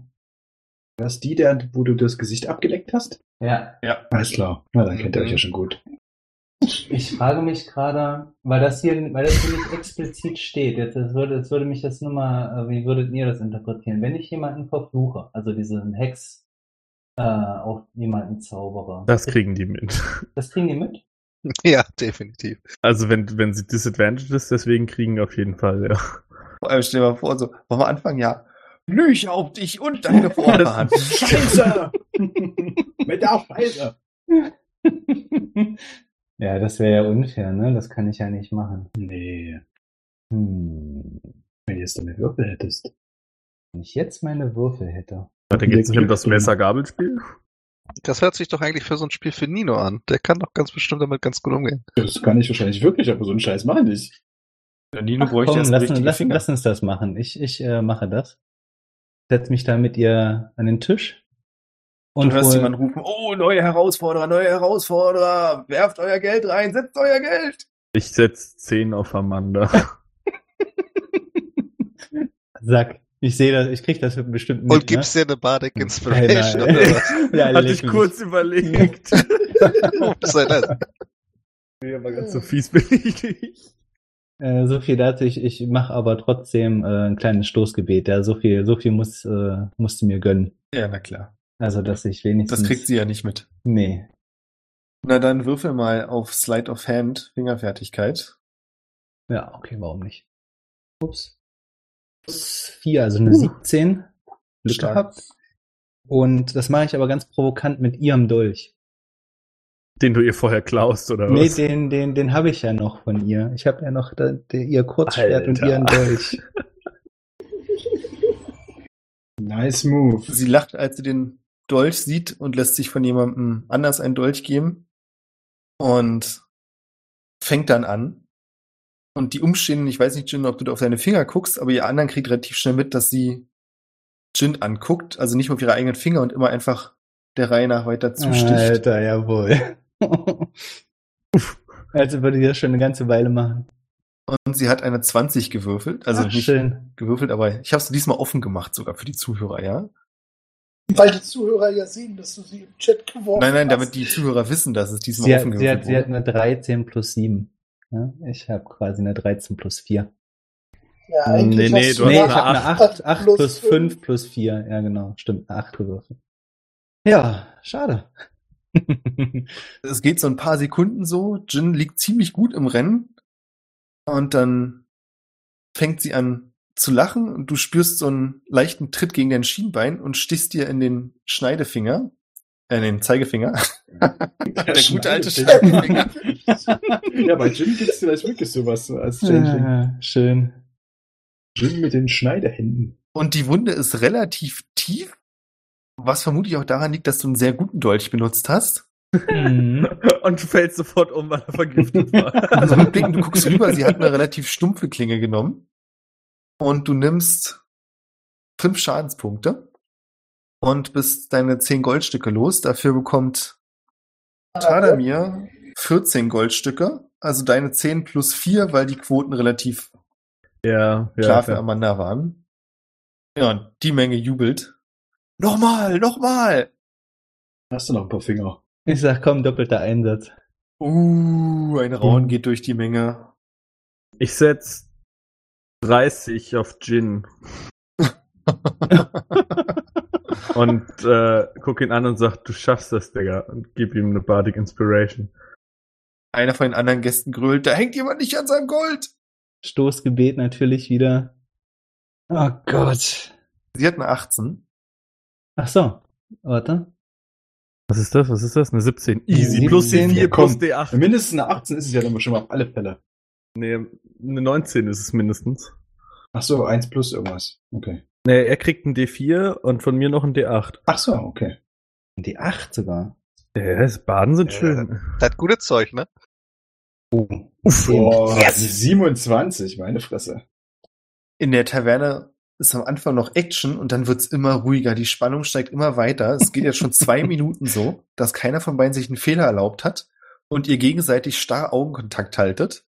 Das ist die, der, wo du das Gesicht abgeleckt hast? Ja, Ja. Alles klar. Na, dann kennt ihr euch ja schon gut. ich frage mich gerade, weil das hier, weil das hier nicht explizit steht, jetzt, das würde, jetzt würde mich das nur mal, äh, wie würdet ihr das interpretieren? Wenn ich jemanden verfluche, also diesen Hex, äh, auf jemanden zaubere. Das kriegen die mit. Das kriegen die mit? Ja, definitiv. Also wenn, wenn sie disadvantaged ist, deswegen kriegen auf jeden Fall, ja. Vor allem stell dir mal vor, so, wollen wir anfangen? Ja. Lüch auf dich und deine Vorhand. Scheiße! Mit der Scheiße! ja, das wäre ja unfair, ne? Das kann ich ja nicht machen. Nee, Hm. wenn du jetzt eine Würfel hättest. Wenn ich jetzt meine Würfel hätte. Da geht es nicht um das Messer-Gabelspiel. Das hört sich doch eigentlich für so ein Spiel für Nino an. Der kann doch ganz bestimmt damit ganz gut umgehen. Das kann ich wahrscheinlich wirklich, aber so einen Scheiß mache ich nicht. Der Nino Ach, bräuchte komm, lass, lass, lass uns das machen. Ich, ich äh, mache das. Setz mich da mit ihr an den Tisch. Und du hörst hol- jemanden rufen, oh, neue Herausforderer, neue Herausforderer, werft euer Geld rein, setzt euer Geld. Ich setz 10 auf Amanda. Sag, ich sehe das, ich krieg das bestimmt mit. Und gibst dir eine Bardic Nein, Inspiration nein. oder was? ne? ja, Hatte ich kurz überlegt. Was soll das? nee, aber ganz so fies bin ich nicht. Äh, so viel dazu, ich, ich mache aber trotzdem äh, ein kleines Stoßgebet. Ja, so viel, so viel muss, äh, musst du mir gönnen. Ja, na klar. Also, dass ich wenigstens. Das kriegt sie ja nicht mit. Nee. Na dann würfel mal auf Slide of Hand, Fingerfertigkeit. Ja, okay, warum nicht? Ups. Plus vier, also eine 17. Glück Stark. gehabt. Und das mache ich aber ganz provokant mit ihrem Dolch. Den du ihr vorher klaust, oder Nee, was? den, den, den habe ich ja noch von ihr. Ich habe ja noch da, der, ihr Kurzschwert und Alter. ihren Dolch. Nice move. Sie lacht, als sie den Dolch sieht und lässt sich von jemandem anders einen Dolch geben und fängt dann an. Und die Umstehenden, ich weiß nicht, Jin, ob du da auf deine Finger guckst, aber ihr anderen kriegt relativ schnell mit, dass sie Jin anguckt, also nicht auf ihre eigenen Finger und immer einfach der Reihe nach weiter zusticht. Alter, jawohl. also würde ich das schon eine ganze Weile machen. Und sie hat eine 20 gewürfelt, also Ach, nicht schön. gewürfelt, aber ich habe es diesmal offen gemacht, sogar für die Zuhörer, ja? Weil die Zuhörer ja sehen, dass du sie im Chat geworfen Nein, nein, hast. damit die Zuhörer wissen, dass es diesmal Sie offen hat, sie, hat, gewürfelt sie hat wurde. eine 13 plus 7. Ja, ich habe quasi eine 13 plus 4. Ja, eigentlich Nee, nee, hast du hast Nee, ich habe eine acht. 8, 8 Plus plus fünf. 5 plus 4. Ja, genau. Stimmt, eine 8 gewürfelt. Ja, schade. es geht so ein paar Sekunden so. Jin liegt ziemlich gut im Rennen. Und dann fängt sie an zu lachen und du spürst so einen leichten Tritt gegen dein Schienbein und stichst dir in den Schneidefinger, äh, den Zeigefinger. Der gute alte Schneidefinger. ja, bei Jim gibt's vielleicht wirklich sowas als Changeling. Ah, schön. Jim mit den Schneiderhänden. Und die Wunde ist relativ tief, was vermutlich auch daran liegt, dass du einen sehr guten Dolch benutzt hast. Mhm. Und du fällst sofort um, weil er vergiftet war. Also rückblickend, du guckst rüber, sie hat eine relativ stumpfe Klinge genommen. Und du nimmst fünf Schadenspunkte und bist deine zehn Goldstücke los. Dafür bekommt Tadamir 14 Goldstücke. Also deine 10 plus 4, weil die Quoten relativ ja, ja. klar für. Amanda waren. Ja, und die Menge jubelt. Nochmal, nochmal! Hast du noch ein paar Finger? Ich sag, komm, doppelter Einsatz. Uh, ein Rauen geht durch die Menge. Ich setz 30 auf Gin und äh, guck ihn an und sag, du schaffst das, Digga. Und gib ihm eine Bardic Inspiration. Einer von den anderen Gästen grölt, da hängt jemand nicht an seinem Gold. Stoßgebet natürlich wieder. Oh Gott. Sie hat eine 18. Ach so. Warte. Was ist das? Was ist das? Eine 17. Easy. Plus 17, D4 ja, plus komm. D8. Mindestens eine 18 ist es ja dann schon mal auf alle Fälle. Nee, eine 19 ist es mindestens. Ach so, 1 plus irgendwas. Okay. Nee, er kriegt ein D4 und von mir noch ein D8. Ach so, okay. Die 8 sogar. Ja, das Baden sind Ja. schön. Das hat gutes Zeug, ne? Oh. Boah, Yes. 27, meine Fresse. In der Taverne ist am Anfang noch Action und dann wird's immer ruhiger. Die Spannung steigt immer weiter. Es geht jetzt schon zwei Minuten so, dass keiner von beiden sich einen Fehler erlaubt hat und ihr gegenseitig starr Augenkontakt haltet.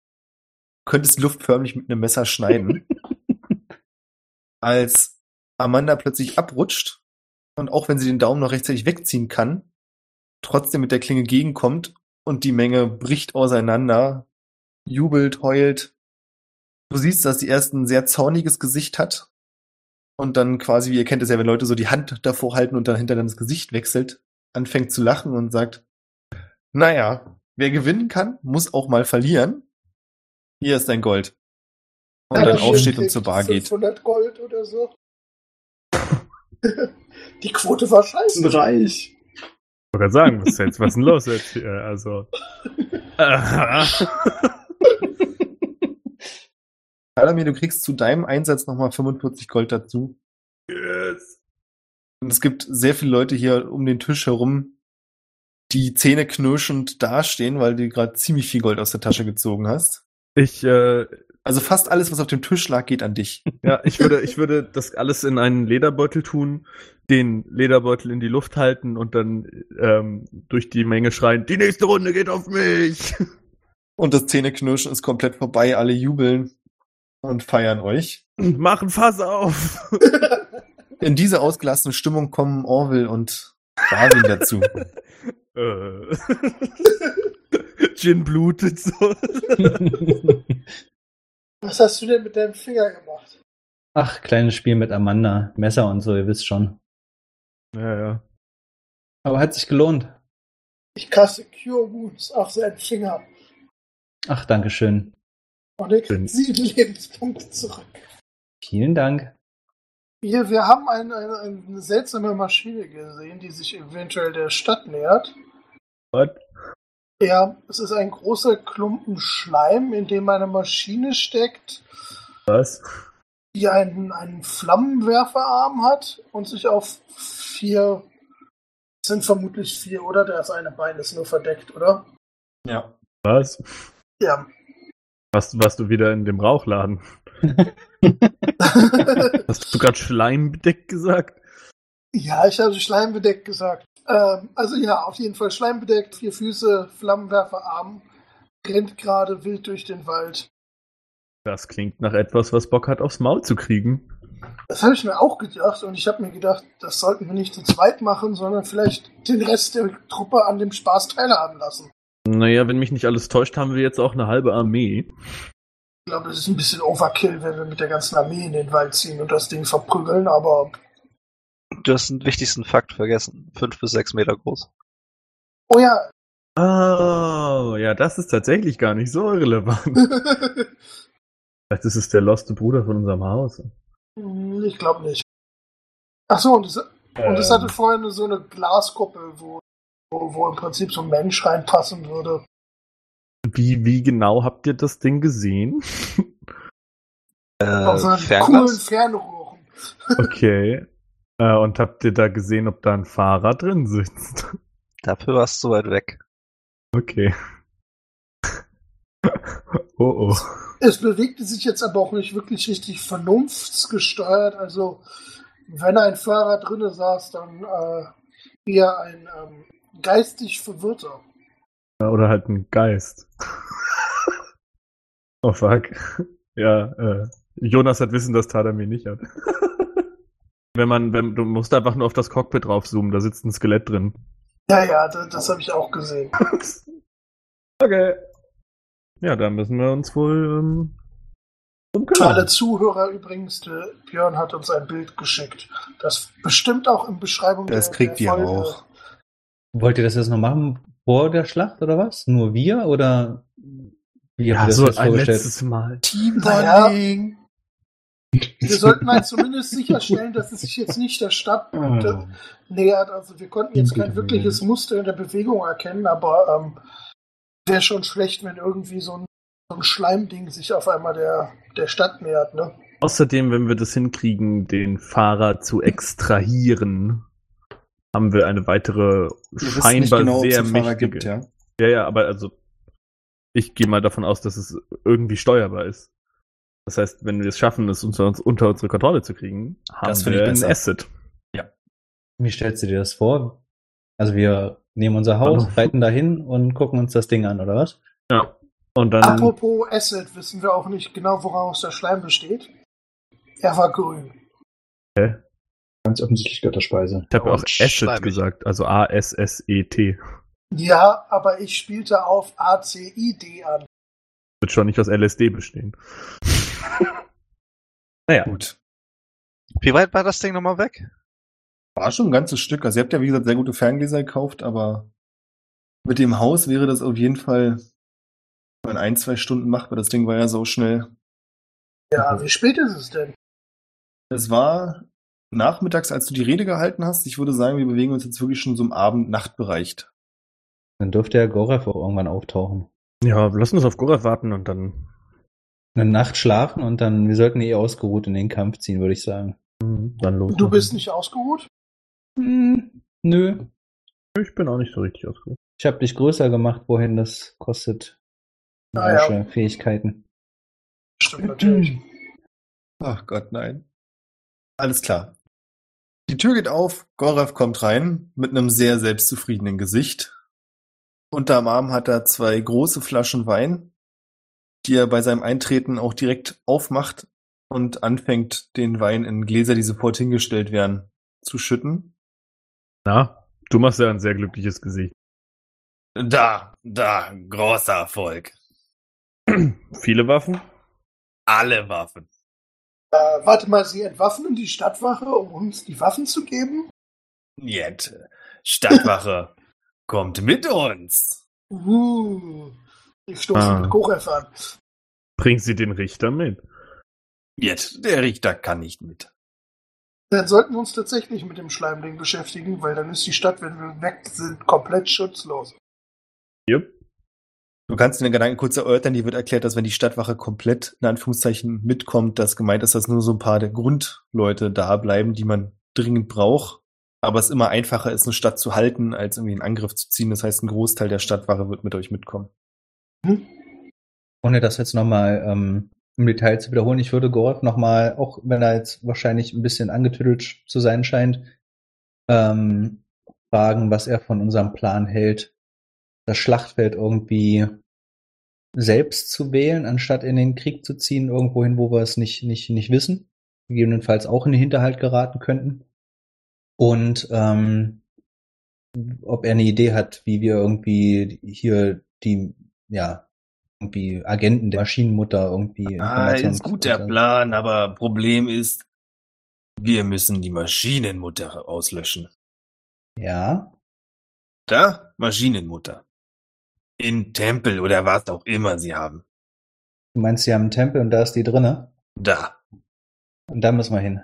Könntest die Luft förmlich mit einem Messer schneiden. Als Amanda plötzlich abrutscht und auch wenn sie den Daumen noch rechtzeitig wegziehen kann, trotzdem mit der Klinge gegenkommt und die Menge bricht auseinander, jubelt, heult. Du siehst, dass die erste ein sehr zorniges Gesicht hat und dann quasi, wie ihr kennt es ja, wenn Leute so die Hand davor halten und dann hinter dann das Gesicht wechselt, anfängt zu lachen und sagt, naja, wer gewinnen kann, muss auch mal verlieren. Hier ist dein Gold. Und Ja, dann aufsteht und zur Bar geht. 500 Gold oder so. Die Quote war scheiße. Sind reich. Ich wollte gerade sagen, was ist jetzt, was ist denn los jetzt hier? Also. Alamir, du kriegst zu deinem Einsatz nochmal 45 Gold dazu. yes. Und es gibt sehr viele Leute hier um den Tisch herum, die Zähne knirschend dastehen, weil du gerade ziemlich viel Gold aus der Tasche gezogen hast. Ich, äh, Also fast alles, was auf dem Tisch lag, geht an dich. ja, ich würde, ich würde das alles in einen Lederbeutel tun, den Lederbeutel in die Luft halten und dann ähm, durch die Menge schreien, die nächste Runde geht auf mich. Und das Zähneknirschen ist komplett vorbei. Alle jubeln und feiern euch. Mach ein Fass auf. In diese ausgelassene Stimmung kommen Orville und Darwin dazu. Äh. Gin blutet so. Was hast du denn mit deinem Finger gemacht? Ach, kleines Spiel mit Amanda. Messer und so, ihr wisst schon. Ja, ja. Aber hat sich gelohnt. Ich kaste Cure Wounds auf seinen Finger Ach, Dankeschön. und er kriegt sieben Lebenspunkte zurück. Vielen Dank. Wir, wir haben eine, eine, eine seltsame Maschine gesehen, die sich eventuell der Stadt nähert. What? Ja, es ist ein großer Klumpen Schleim, in dem eine Maschine steckt, Was? die einen, einen Flammenwerferarm hat und sich auf vier, es sind vermutlich vier, oder? Das eine Bein ist nur verdeckt, oder? Ja. Was? Ja. Warst, warst du wieder in dem Rauchladen? Hast du gerade schleimbedeckt gesagt? ja, ich habe schleimbedeckt gesagt. Ähm, also ja, auf jeden Fall schleimbedeckt, vier Füße, Flammenwerferarm, rennt gerade wild durch den Wald. Das klingt nach etwas, was Bock hat, aufs Maul zu kriegen. Das habe ich mir auch gedacht und ich habe mir gedacht, das sollten wir nicht zu zweit machen, sondern vielleicht den Rest der Truppe an dem Spaß teilhaben lassen. Naja, wenn mich nicht alles täuscht, haben wir jetzt auch eine halbe Armee. Ich glaube, das ist ein bisschen Overkill, wenn wir mit der ganzen Armee in den Wald ziehen und das Ding verprügeln, aber Du hast den wichtigsten Fakt vergessen. Fünf bis sechs Meter groß. oh ja, Oh, ja, das ist tatsächlich gar nicht so irrelevant. Vielleicht ist es der loste Bruder von unserem Haus. ich glaube nicht. Ach so, und es, und es Ähm. hatte vorher eine, so eine Glaskuppel, wo, wo, wo im Prinzip so ein Mensch reinpassen würde. Wie, wie genau habt ihr das Ding gesehen? Auf so Äh, einem coolen? Fernrohren. Okay. Äh, und habt ihr da gesehen, ob da ein Fahrer drin sitzt? Dafür warst du so weit weg. Okay. oh oh. Es bewegte sich jetzt aber auch nicht wirklich richtig vernunftsgesteuert. Also, wenn ein Fahrer drinne saß, dann äh, eher ein ähm, geistig Verwirrter. Ja, Oder halt ein Geist. oh fuck. Ja, äh, Jonas hat Wissen, das Tadamir nicht hat. Wenn man, wenn, du musst einfach nur auf das Cockpit draufzoomen, da sitzt ein Skelett drin. Ja, ja, das, das habe ich auch gesehen. okay. Ja, da müssen wir uns wohl ähm, drum Für alle. Zuhörer übrigens, der Björn hat uns ein Bild geschickt. Das bestimmt auch in Beschreibung Das der, kriegt der ihr Folge. auch. Wollt ihr das jetzt noch machen vor der Schlacht oder was? Nur wir oder wie habt ihr das so ein vorgestellt? letztes Mal. Teambonding. Wir sollten halt zumindest sicherstellen, dass es sich jetzt nicht der Stadt Ah. nähert. Also wir konnten jetzt kein wirkliches Muster in der Bewegung erkennen, aber ähm, wäre schon schlecht, wenn irgendwie so ein, so ein Schleimding sich auf einmal der, der Stadt nähert, ne? Außerdem, wenn wir das hinkriegen, den Fahrer zu extrahieren, haben wir eine weitere Wir scheinbar nicht genau, sehr mächtige. gibt, ja. Ja, ja, aber also ich gehe mal davon aus, dass es irgendwie steuerbar ist. Das heißt, wenn wir es schaffen, es unter, unter unsere Kontrolle zu kriegen, haben Das finde wir ich ein. Asset. Wie stellst du dir das vor? Also wir nehmen unser Haus, Hallo. reiten dahin und gucken uns das Ding an, oder was? Ja. Und dann Apropos Acid, wissen wir auch nicht genau, woraus der Schleim besteht. Er war grün. Ganz offensichtlich Götterspeise. ich habe auch Asset schleimig. gesagt, also A S S E T. Ja, aber ich spielte auf ACID an. Wird schon nicht aus LSD bestehen. naja, Gut. Wie weit war das Ding nochmal weg? War schon ein ganzes Stück. Also ihr habt ja, wie gesagt, sehr gute Ferngläser gekauft, aber mit dem Haus wäre das auf jeden Fall in ein, zwei Stunden machbar. Das Ding war ja so schnell. Ja, wie spät ist es denn? Es war nachmittags, als du die Rede gehalten hast. Ich würde sagen, wir bewegen uns jetzt wirklich schon so im Abend-Nacht-Bereich. Dann dürfte ja Gorev auch irgendwann auftauchen. Ja, lass uns auf Gorath warten und dann Eine Nacht schlafen und dann, wir sollten eh ausgeruht in den Kampf ziehen, würde ich sagen. dann los. Du bist nicht ausgeruht? Hm, nö. Ich bin auch nicht so richtig ausgeruht. Ich habe dich größer gemacht, wohin das kostet. Ah, ja. Magische Fähigkeiten. Stimmt natürlich. Ach Gott, nein. Alles klar. Die Tür geht auf, Gorev kommt rein mit einem sehr selbstzufriedenen Gesicht. Unterm Arm hat er zwei große Flaschen Wein, die er bei seinem Eintreten auch direkt aufmacht und anfängt, den Wein in Gläser, die sofort hingestellt werden, zu schütten. Na, du machst ja ein sehr glückliches Gesicht. Da, da, großer Erfolg. Viele Waffen? Alle Waffen. Äh, warte mal, Sie entwaffnen die Stadtwache, um uns die Waffen zu geben? Jetzt, Stadtwache, kommt mit uns. Uh, ich stoße Ah. mit Kochef an. Bring sie den Richter mit. Jetzt, der Richter kann nicht mit. Dann sollten wir uns tatsächlich mit dem Schleimding beschäftigen, weil dann ist die Stadt, wenn wir weg sind, komplett schutzlos. Jupp. Du kannst den Gedanken kurz erörtern, die wird erklärt, dass wenn die Stadtwache komplett in Anführungszeichen mitkommt, dass gemeint ist, dass nur so ein paar der Grundleute da bleiben, die man dringend braucht. Aber es immer einfacher ist, eine Stadt zu halten, als irgendwie einen Angriff zu ziehen. Das heißt, ein Großteil der Stadtwache wird mit euch mitkommen. Ohne das jetzt nochmal ähm, im Detail zu wiederholen, ich würde Gorf nochmal, auch wenn er jetzt wahrscheinlich ein bisschen angetüdelt zu sein scheint, ähm, fragen, was er von unserem Plan hält, das Schlachtfeld irgendwie selbst zu wählen, anstatt in den Krieg zu ziehen, irgendwohin, wo wir es nicht, nicht, nicht wissen, gegebenenfalls auch in den Hinterhalt geraten könnten. Und ähm, ob er eine Idee hat, wie wir irgendwie hier die, ja, irgendwie Agenten der Maschinenmutter irgendwie Ah, ist gut der Plan, aber Problem ist, wir müssen die Maschinenmutter auslöschen. Ja, Da? Maschinenmutter. In Tempel oder was auch immer sie haben. du meinst, sie haben einen Tempel und da ist die drinne Da. und da müssen wir hin.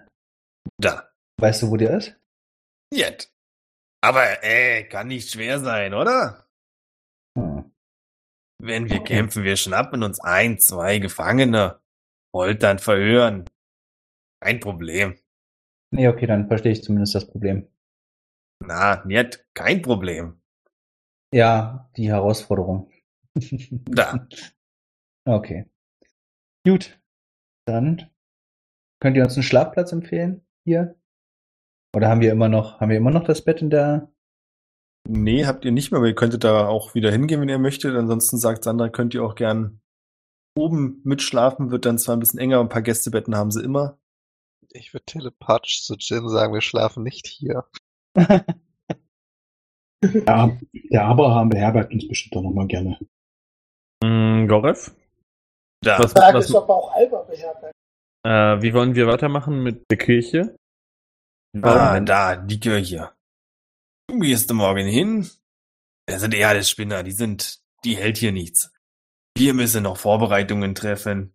Da. Weißt du, wo der ist? Jetzt. Aber, äh, kann nicht schwer sein, oder? Hm. Wenn wir kämpfen, wir schnappen uns ein, zwei Gefangene, foltern, verhören. Kein Problem. Nee, okay, dann verstehe ich zumindest das Problem. Na, nicht, kein Problem. Ja, die Herausforderung. Da. Okay. Gut. Dann könnt ihr uns einen Schlafplatz empfehlen hier? Oder haben wir immer noch, haben wir immer noch das Bett in der? Nee, habt ihr nicht mehr, aber ihr könntet da auch wieder hingehen, wenn ihr möchtet. Ansonsten sagt Sandra, könnt ihr auch gern oben mitschlafen, wird dann zwar ein bisschen enger, aber ein paar Gästebetten haben sie immer. Ich würde telepathisch zu Jin sagen, wir schlafen nicht hier. Ja, der Abraham beherbergt uns bestimmt auch nochmal gerne. Mm, Gorev? Da. Was, Frage was, ist, ob auch Alba beherbergt. äh, wie wollen wir weitermachen mit der Kirche? Ah, da, die Kirche. Du gehst morgen hin. Das sind eh alles Spinner, die sind, die hält hier nichts. Wir müssen noch Vorbereitungen treffen.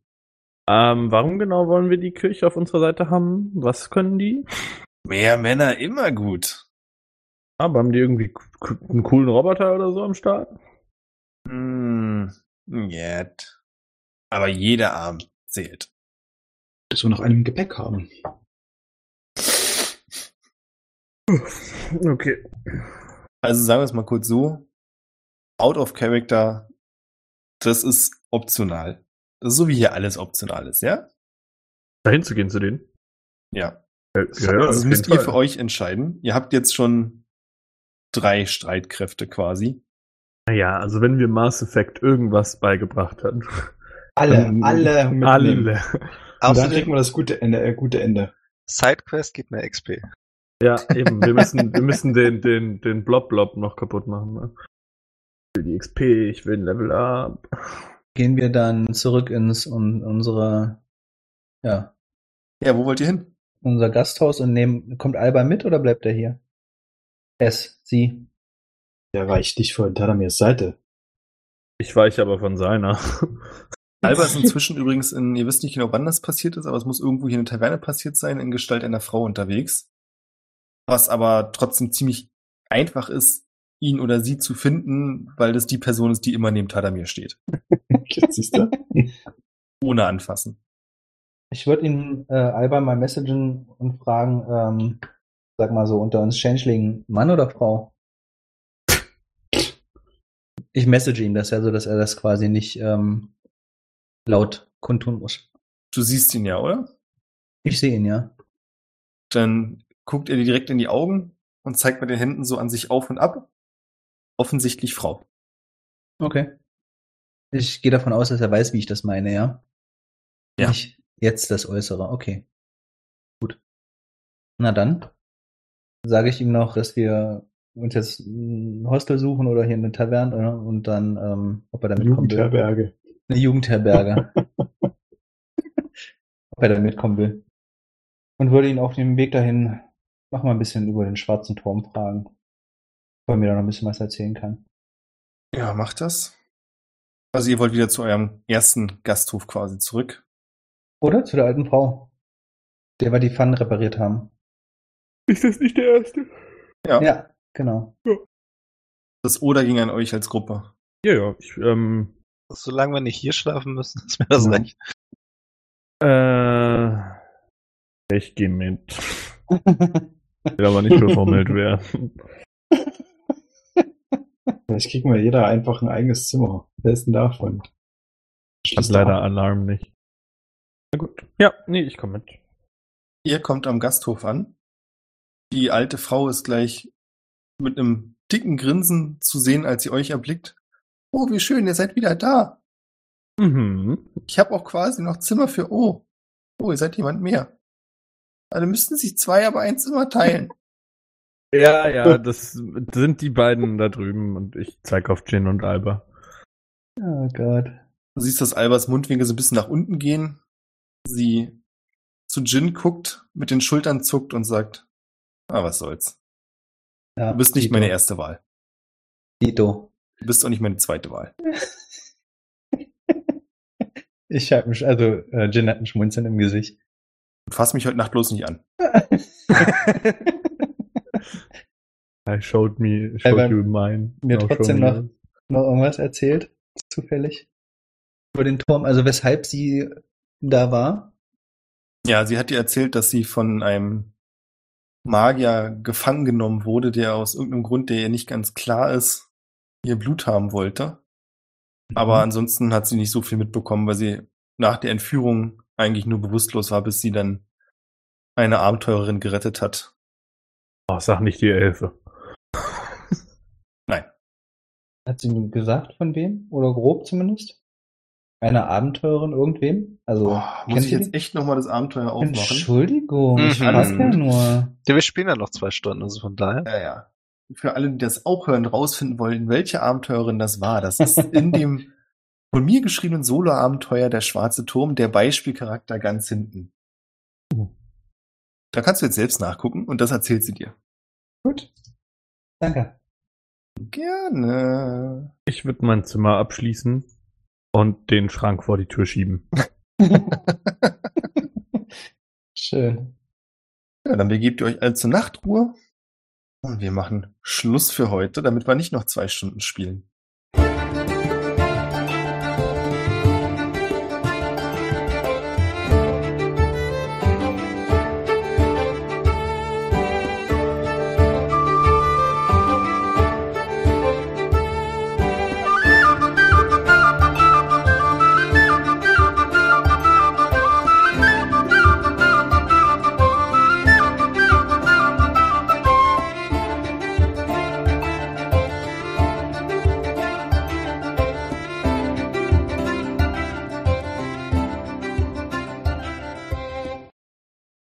Ähm, warum genau wollen wir die Kirche auf unserer Seite haben? Was können die? Mehr Männer immer gut. Aber haben die irgendwie einen coolen Roboter oder so am Start? Hm, jetzt. Aber jeder Arm zählt. Dass wir noch einen im Gepäck haben. Okay. Also sagen wir es mal kurz so. Out of Character, das ist optional. Das ist so wie hier alles optional ist, ja? Dahin zu gehen zu denen? Ja. Ja, also das müsst ihr für euch entscheiden. Ihr habt jetzt schon drei Streitkräfte quasi. Naja, also wenn wir Mass Effect irgendwas beigebracht hatten. Alle, Ähm, alle mitnehmen. Alle. Außerdem, kriegen wir das gute Ende, äh, gute Ende. Sidequest gibt mehr XP. Ja, eben. Wir müssen, wir müssen den, den, den Blob-Blob noch kaputt machen. Ne? Ich will die XP, ich will ein Level Up. Gehen wir dann zurück ins un, unsere, ja, Ja, wo wollt ihr hin? unser Gasthaus und nehmen, kommt Alba mit oder bleibt er hier? Es, sie. Der reicht nicht von Tadamirs Seite. Ich weiche aber von seiner. Alba ist inzwischen übrigens in, ihr wisst nicht genau, wann das passiert ist, aber es muss irgendwo hier in der Taverne passiert sein, in Gestalt einer Frau unterwegs. Was aber trotzdem ziemlich einfach ist, ihn oder sie zu finden, weil das die Person ist, die immer neben Tadamir steht. Ohne anfassen. Ich würde ihn äh, Alba mal messagen und fragen, ähm, sag mal so unter uns Changeling, Mann oder Frau? Ich message ihn das ja so, dass er das quasi nicht ähm, laut kundtun muss. Du siehst ihn ja, oder? Ich sehe ihn ja. Dann guckt er dir direkt in die Augen und zeigt mit den Händen so an sich auf und ab. Offensichtlich Frau. Okay. Ich gehe davon aus, dass er weiß, wie ich das meine, ja? Ja. Nicht jetzt das Äußere. Okay. Gut. Na dann sage ich ihm noch, dass wir uns jetzt ein Hostel suchen oder hier eine Taverne oder? und dann, ähm, ob er da mitkommen will. Jugendherberge. Eine Jugendherberge. ob er da mitkommen will. Und würde ihn auf dem Weg dahin noch mal ein bisschen über den schwarzen Turm fragen. Er mir da noch ein bisschen was erzählen kann. Ja, macht das. Also ihr wollt wieder zu eurem ersten Gasthof quasi zurück. Oder zu der alten Frau, der wir die Pfannen repariert haben. Ist das nicht der erste? Ja. Ja, genau. Das Oder ging an euch als Gruppe. Ja, ja. Ich, ähm, Solange wir nicht hier schlafen müssen, ist mir das Ja. recht. Äh, ich gehe mit. Will aber nicht befummelt werden. Vielleicht kriegen wir jeder einfach ein eigenes Zimmer. Wer ist denn davon? Hat Schließt leider ab. Alarm nicht. Na gut. Ja, nee, ich komme mit. Ihr kommt am Gasthof an. Die alte Frau ist gleich mit einem dicken Grinsen zu sehen, als sie euch erblickt. Oh, wie schön, ihr seid wieder da. Mhm. Ich habe auch quasi noch Zimmer für O. Oh, ihr seid jemand mehr. Also müssten sich zwei aber ein Zimmer teilen. Ja, ja, das sind die beiden da drüben und ich zeig auf Jin und Alba. Oh Gott. Du siehst, dass Albers Mundwinkel so ein bisschen nach unten gehen. Sie zu Jin guckt, mit den Schultern zuckt und sagt, ah, was soll's. Ja, Du bist nicht Dito. meine erste Wahl. Dito. Du bist auch nicht meine zweite Wahl. Ich hab mich, also äh, Jin hat ein Schmunzeln im Gesicht. Und fass mich heute Nacht bloß nicht an. I showed me, showed weil you mine. mir Now trotzdem noch-. Noch irgendwas erzählt? Zufällig? Über den Turm, also weshalb sie da war? Ja, sie hat dir erzählt, dass sie von einem Magier gefangen genommen wurde, der aus irgendeinem Grund, der ihr nicht ganz klar ist, ihr Blut haben wollte. Aber Mhm. ansonsten hat sie nicht so viel mitbekommen, weil sie nach der Entführung eigentlich nur bewusstlos war, bis sie dann eine Abenteurerin gerettet hat. Oh, sag nicht die Elfe. Nein. Hat sie nur gesagt von wem? Oder grob zumindest? Eine Abenteurerin irgendwem? Also, Boah, muss kennt ich jetzt die? echt nochmal das Abenteuer aufmachen? Entschuldigung, ich Mhm. frag ja nur. Ja, wir spielen ja noch zwei Stunden, also von daher. Ja, ja. Für alle, die das auch hören, rausfinden wollen, welche Abenteurerin das war. Das ist in dem von mir geschriebenen Solo-Abenteuer Der Schwarze Turm, der Beispielcharakter ganz hinten. Da kannst du jetzt selbst nachgucken und das erzählt sie dir. Gut. Danke. Gerne. Ich würde mein Zimmer abschließen und den Schrank vor die Tür schieben. Schön. Ja, dann begebt ihr euch alle zur Nachtruhe. Und wir machen Schluss für heute, damit wir nicht noch zwei Stunden spielen.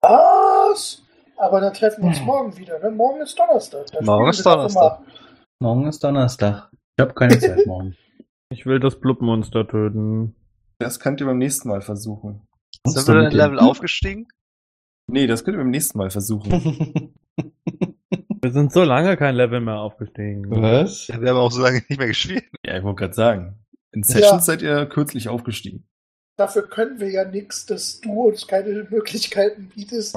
Was? Aber dann treffen wir uns morgen wieder. Ne? Morgen ist Donnerstag. Da Morgen ist Donnerstag. Morgen ist Donnerstag. Ich habe keine Zeit morgen. Ich will das Blubmonster töten. Das könnt ihr beim nächsten Mal versuchen. Sind wir denn Level aufgestiegen? Nee, das könnt ihr beim nächsten Mal versuchen. Wir sind so lange kein Level mehr aufgestiegen. Was? Ja, wir haben auch so lange nicht mehr gespielt. ja, ich wollte gerade sagen. In Sessions Ja. seid ihr kürzlich aufgestiegen. Dafür können wir ja nichts, dass du uns keine Möglichkeiten bietest.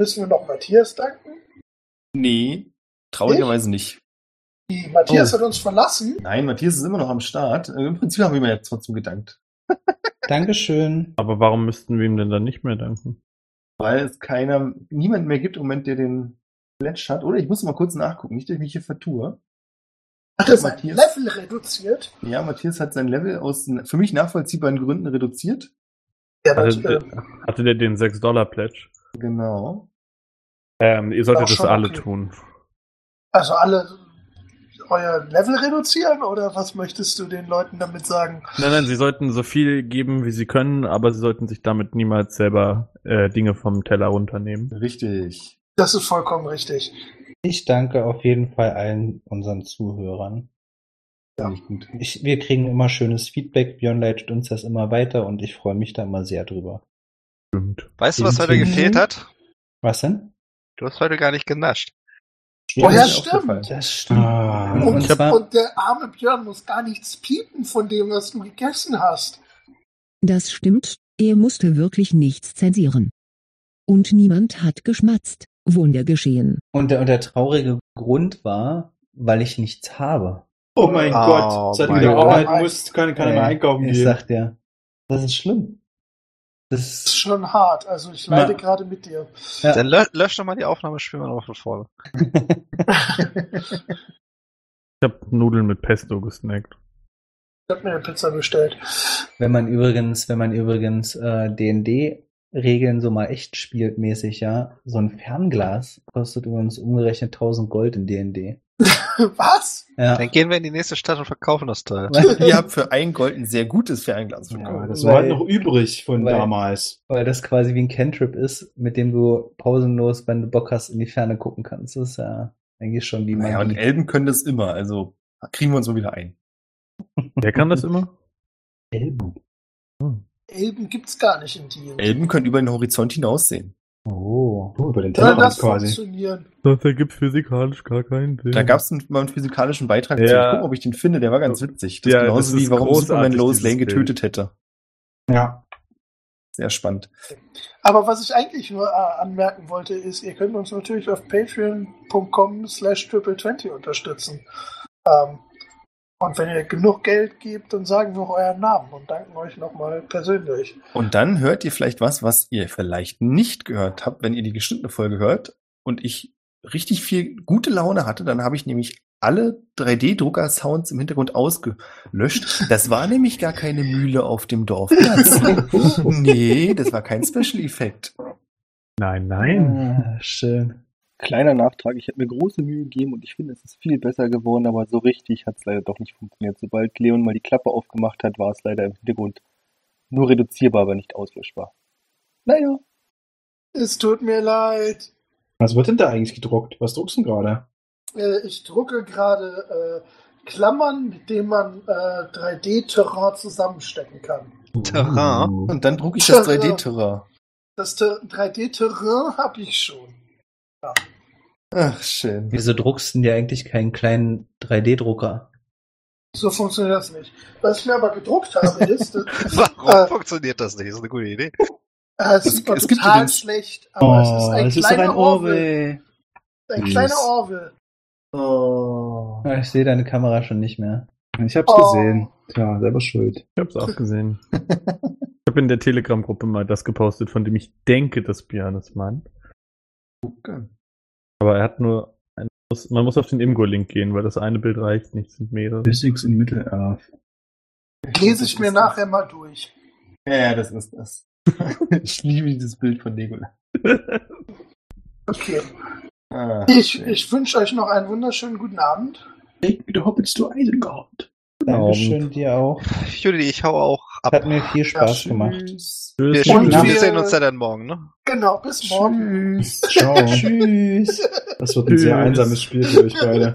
Müssen wir noch Matthias danken? Nee, traurigerweise nicht. Die Matthias Oh. hat uns verlassen. Nein, Matthias ist immer noch am Start. Äh, Im Prinzip haben wir ihm ja trotzdem gedankt. Dankeschön. Aber warum müssten wir ihm denn dann nicht mehr danken? Weil es keiner, niemand mehr gibt im Moment, der den Pledge hat. Oder ich muss mal kurz nachgucken, nicht, dass ich mich hier vertue. Hat er sein Matthias. Level reduziert? Ja, Matthias hat sein Level aus für mich nachvollziehbaren Gründen reduziert. Ja, Hatte, das, äh, der- hatte der den 6-Dollar-Pledge? Genau. Ähm, ihr solltet das alle okay. tun. also alle euer Level reduzieren oder was möchtest du den Leuten damit sagen? Nein, nein, sie sollten so viel geben, wie sie können, aber sie sollten sich damit niemals selber äh, Dinge vom Teller runternehmen. Richtig. Das ist vollkommen richtig. Ich danke auf jeden Fall allen unseren Zuhörern. Ja. Ich wir kriegen immer schönes Feedback. Björn leitet uns das immer weiter und ich freue mich da immer sehr drüber. Stimmt. Weißt du, was heute gefehlt hat? Was denn? Du hast heute gar nicht genascht. Oh ja, ist mir stimmt. Das stimmt. Ah. Und, und der arme Björn muss gar nichts piepen von dem, was du gegessen hast. Das stimmt, er musste wirklich nichts zensieren. Und niemand hat geschmatzt. Wunder geschehen. Und der, und der traurige Grund war, weil ich nichts habe. Oh mein Oh Gott, seit du Gott. arbeiten musst, kann keiner mehr Ey, einkaufen Ich gehen. sag dir, das ist schlimm. Das ist schon hart. Also ich leide Na. gerade mit dir. Ja. Dann lö lösch doch mal die Aufnahme, spielen wir noch von vorne. Ich habe Nudeln mit Pesto gesnackt. Ich hab mir eine Pizza bestellt. wenn man übrigens, wenn man übrigens äh, D&D-Regeln so mal echt spielt mäßig, ja, so ein Fernglas kostet übrigens umgerechnet 1000 Gold in D&D. Was? Ja, Dann gehen wir in die nächste Stadt und verkaufen das Teil. Ihr habt für ein Gold ein sehr gutes Fernglas Ja, bekommen. das war halt noch übrig von weil- damals. weil das quasi wie ein Cantrip ist, mit dem du pausenlos, wenn du Bock hast, in die Ferne gucken kannst. Das ist ja eigentlich schon wie Naja, und Magie. Elben können das immer, also kriegen wir uns mal wieder ein. Wer kann das immer? Elben. Elben gibt's gar nicht in D&D. Elben können über den Horizont hinaussehen. Oh. Oh, über den Tellerrand das quasi. funktionieren? Das ergibt physikalisch gar keinen Sinn. Da gab es mal einen physikalischen Beitrag zu. Ja. Ich guck, ob ich den finde, der war ganz witzig. Das Ja, ist genauso das wie warum Superman Lois Lane Bild. getötet hätte. Ja. Sehr spannend. Aber was ich eigentlich nur äh, anmerken wollte, ist, ihr könnt uns natürlich auf patreon.com slash triple20 unterstützen. Ähm, und wenn ihr genug Geld gebt, dann sagen wir auch euren Namen und danken euch nochmal persönlich. Und dann hört ihr vielleicht was, was ihr vielleicht nicht gehört habt, wenn ihr die geschnittene Folge hört und ich richtig viel gute Laune hatte, dann habe ich nämlich alle 3D-Drucker-Sounds im Hintergrund ausgelöscht. Das war nämlich gar keine Mühle auf dem Dorfplatz. nee, das war kein Special-Effekt. Nein, nein. Ah, schön. Kleiner Nachtrag, ich habe mir große Mühe gegeben und ich finde, es ist viel besser geworden, aber so richtig hat es leider doch nicht funktioniert. Sobald Leon mal die Klappe aufgemacht hat, war es leider im Hintergrund nur reduzierbar, aber nicht auslöschbar. Naja. Es tut mir leid. Was wird denn da eigentlich gedruckt? Was druckst du denn gerade? Äh, ich drucke gerade äh, Klammern, mit denen man äh, 3D-Terrain zusammenstecken kann. Terrain? Uh. Und dann drucke ich das 3D-Terrain. Das Ter 3D-Terrain habe ich schon. Ach, schön. Wieso druckst du denn dir eigentlich keinen kleinen 3D-Drucker? So funktioniert das nicht. Was ich mir aber gedruckt habe, ist, äh, Warum Äh. funktioniert das nicht? Das ist eine gute Idee. äh, es man es total schlecht, aber es ist ein es ist doch kleiner ein Orwell. Orwell. Ein kleiner Orwell. Oh. Ah, Ich sehe deine Kamera schon nicht mehr. Ich hab's Oh. gesehen. Tja, selber schuld. Ich hab's auch gesehen. Ich habe in der Telegram-Gruppe mal das gepostet, von dem ich denke, dass Björn es meint. Aber er hat nur ein, muss- man muss auf den Imgo-Link gehen, weil das eine Bild reicht nicht, sind mehrere. Physics in Mittel-Earth. Lese ich mir nachher mal durch. Ja, ja, das ist das. ich liebe dieses Bild von Legolas. Okay. Ah, Ich, ich wünsche euch noch einen wunderschönen guten Abend. Take me to Hobbits to Isengard. Dankeschön dir auch. Judy, ich hau auch ab. Hat mir viel Spaß Ja, gemacht. Tschüss. Wir, wir sehen uns ja dann morgen, ne? Genau, bis morgen. Tschüss. Ciao. Tschüss. Das wird ein sehr Tschüss. einsames Spiel für euch beide.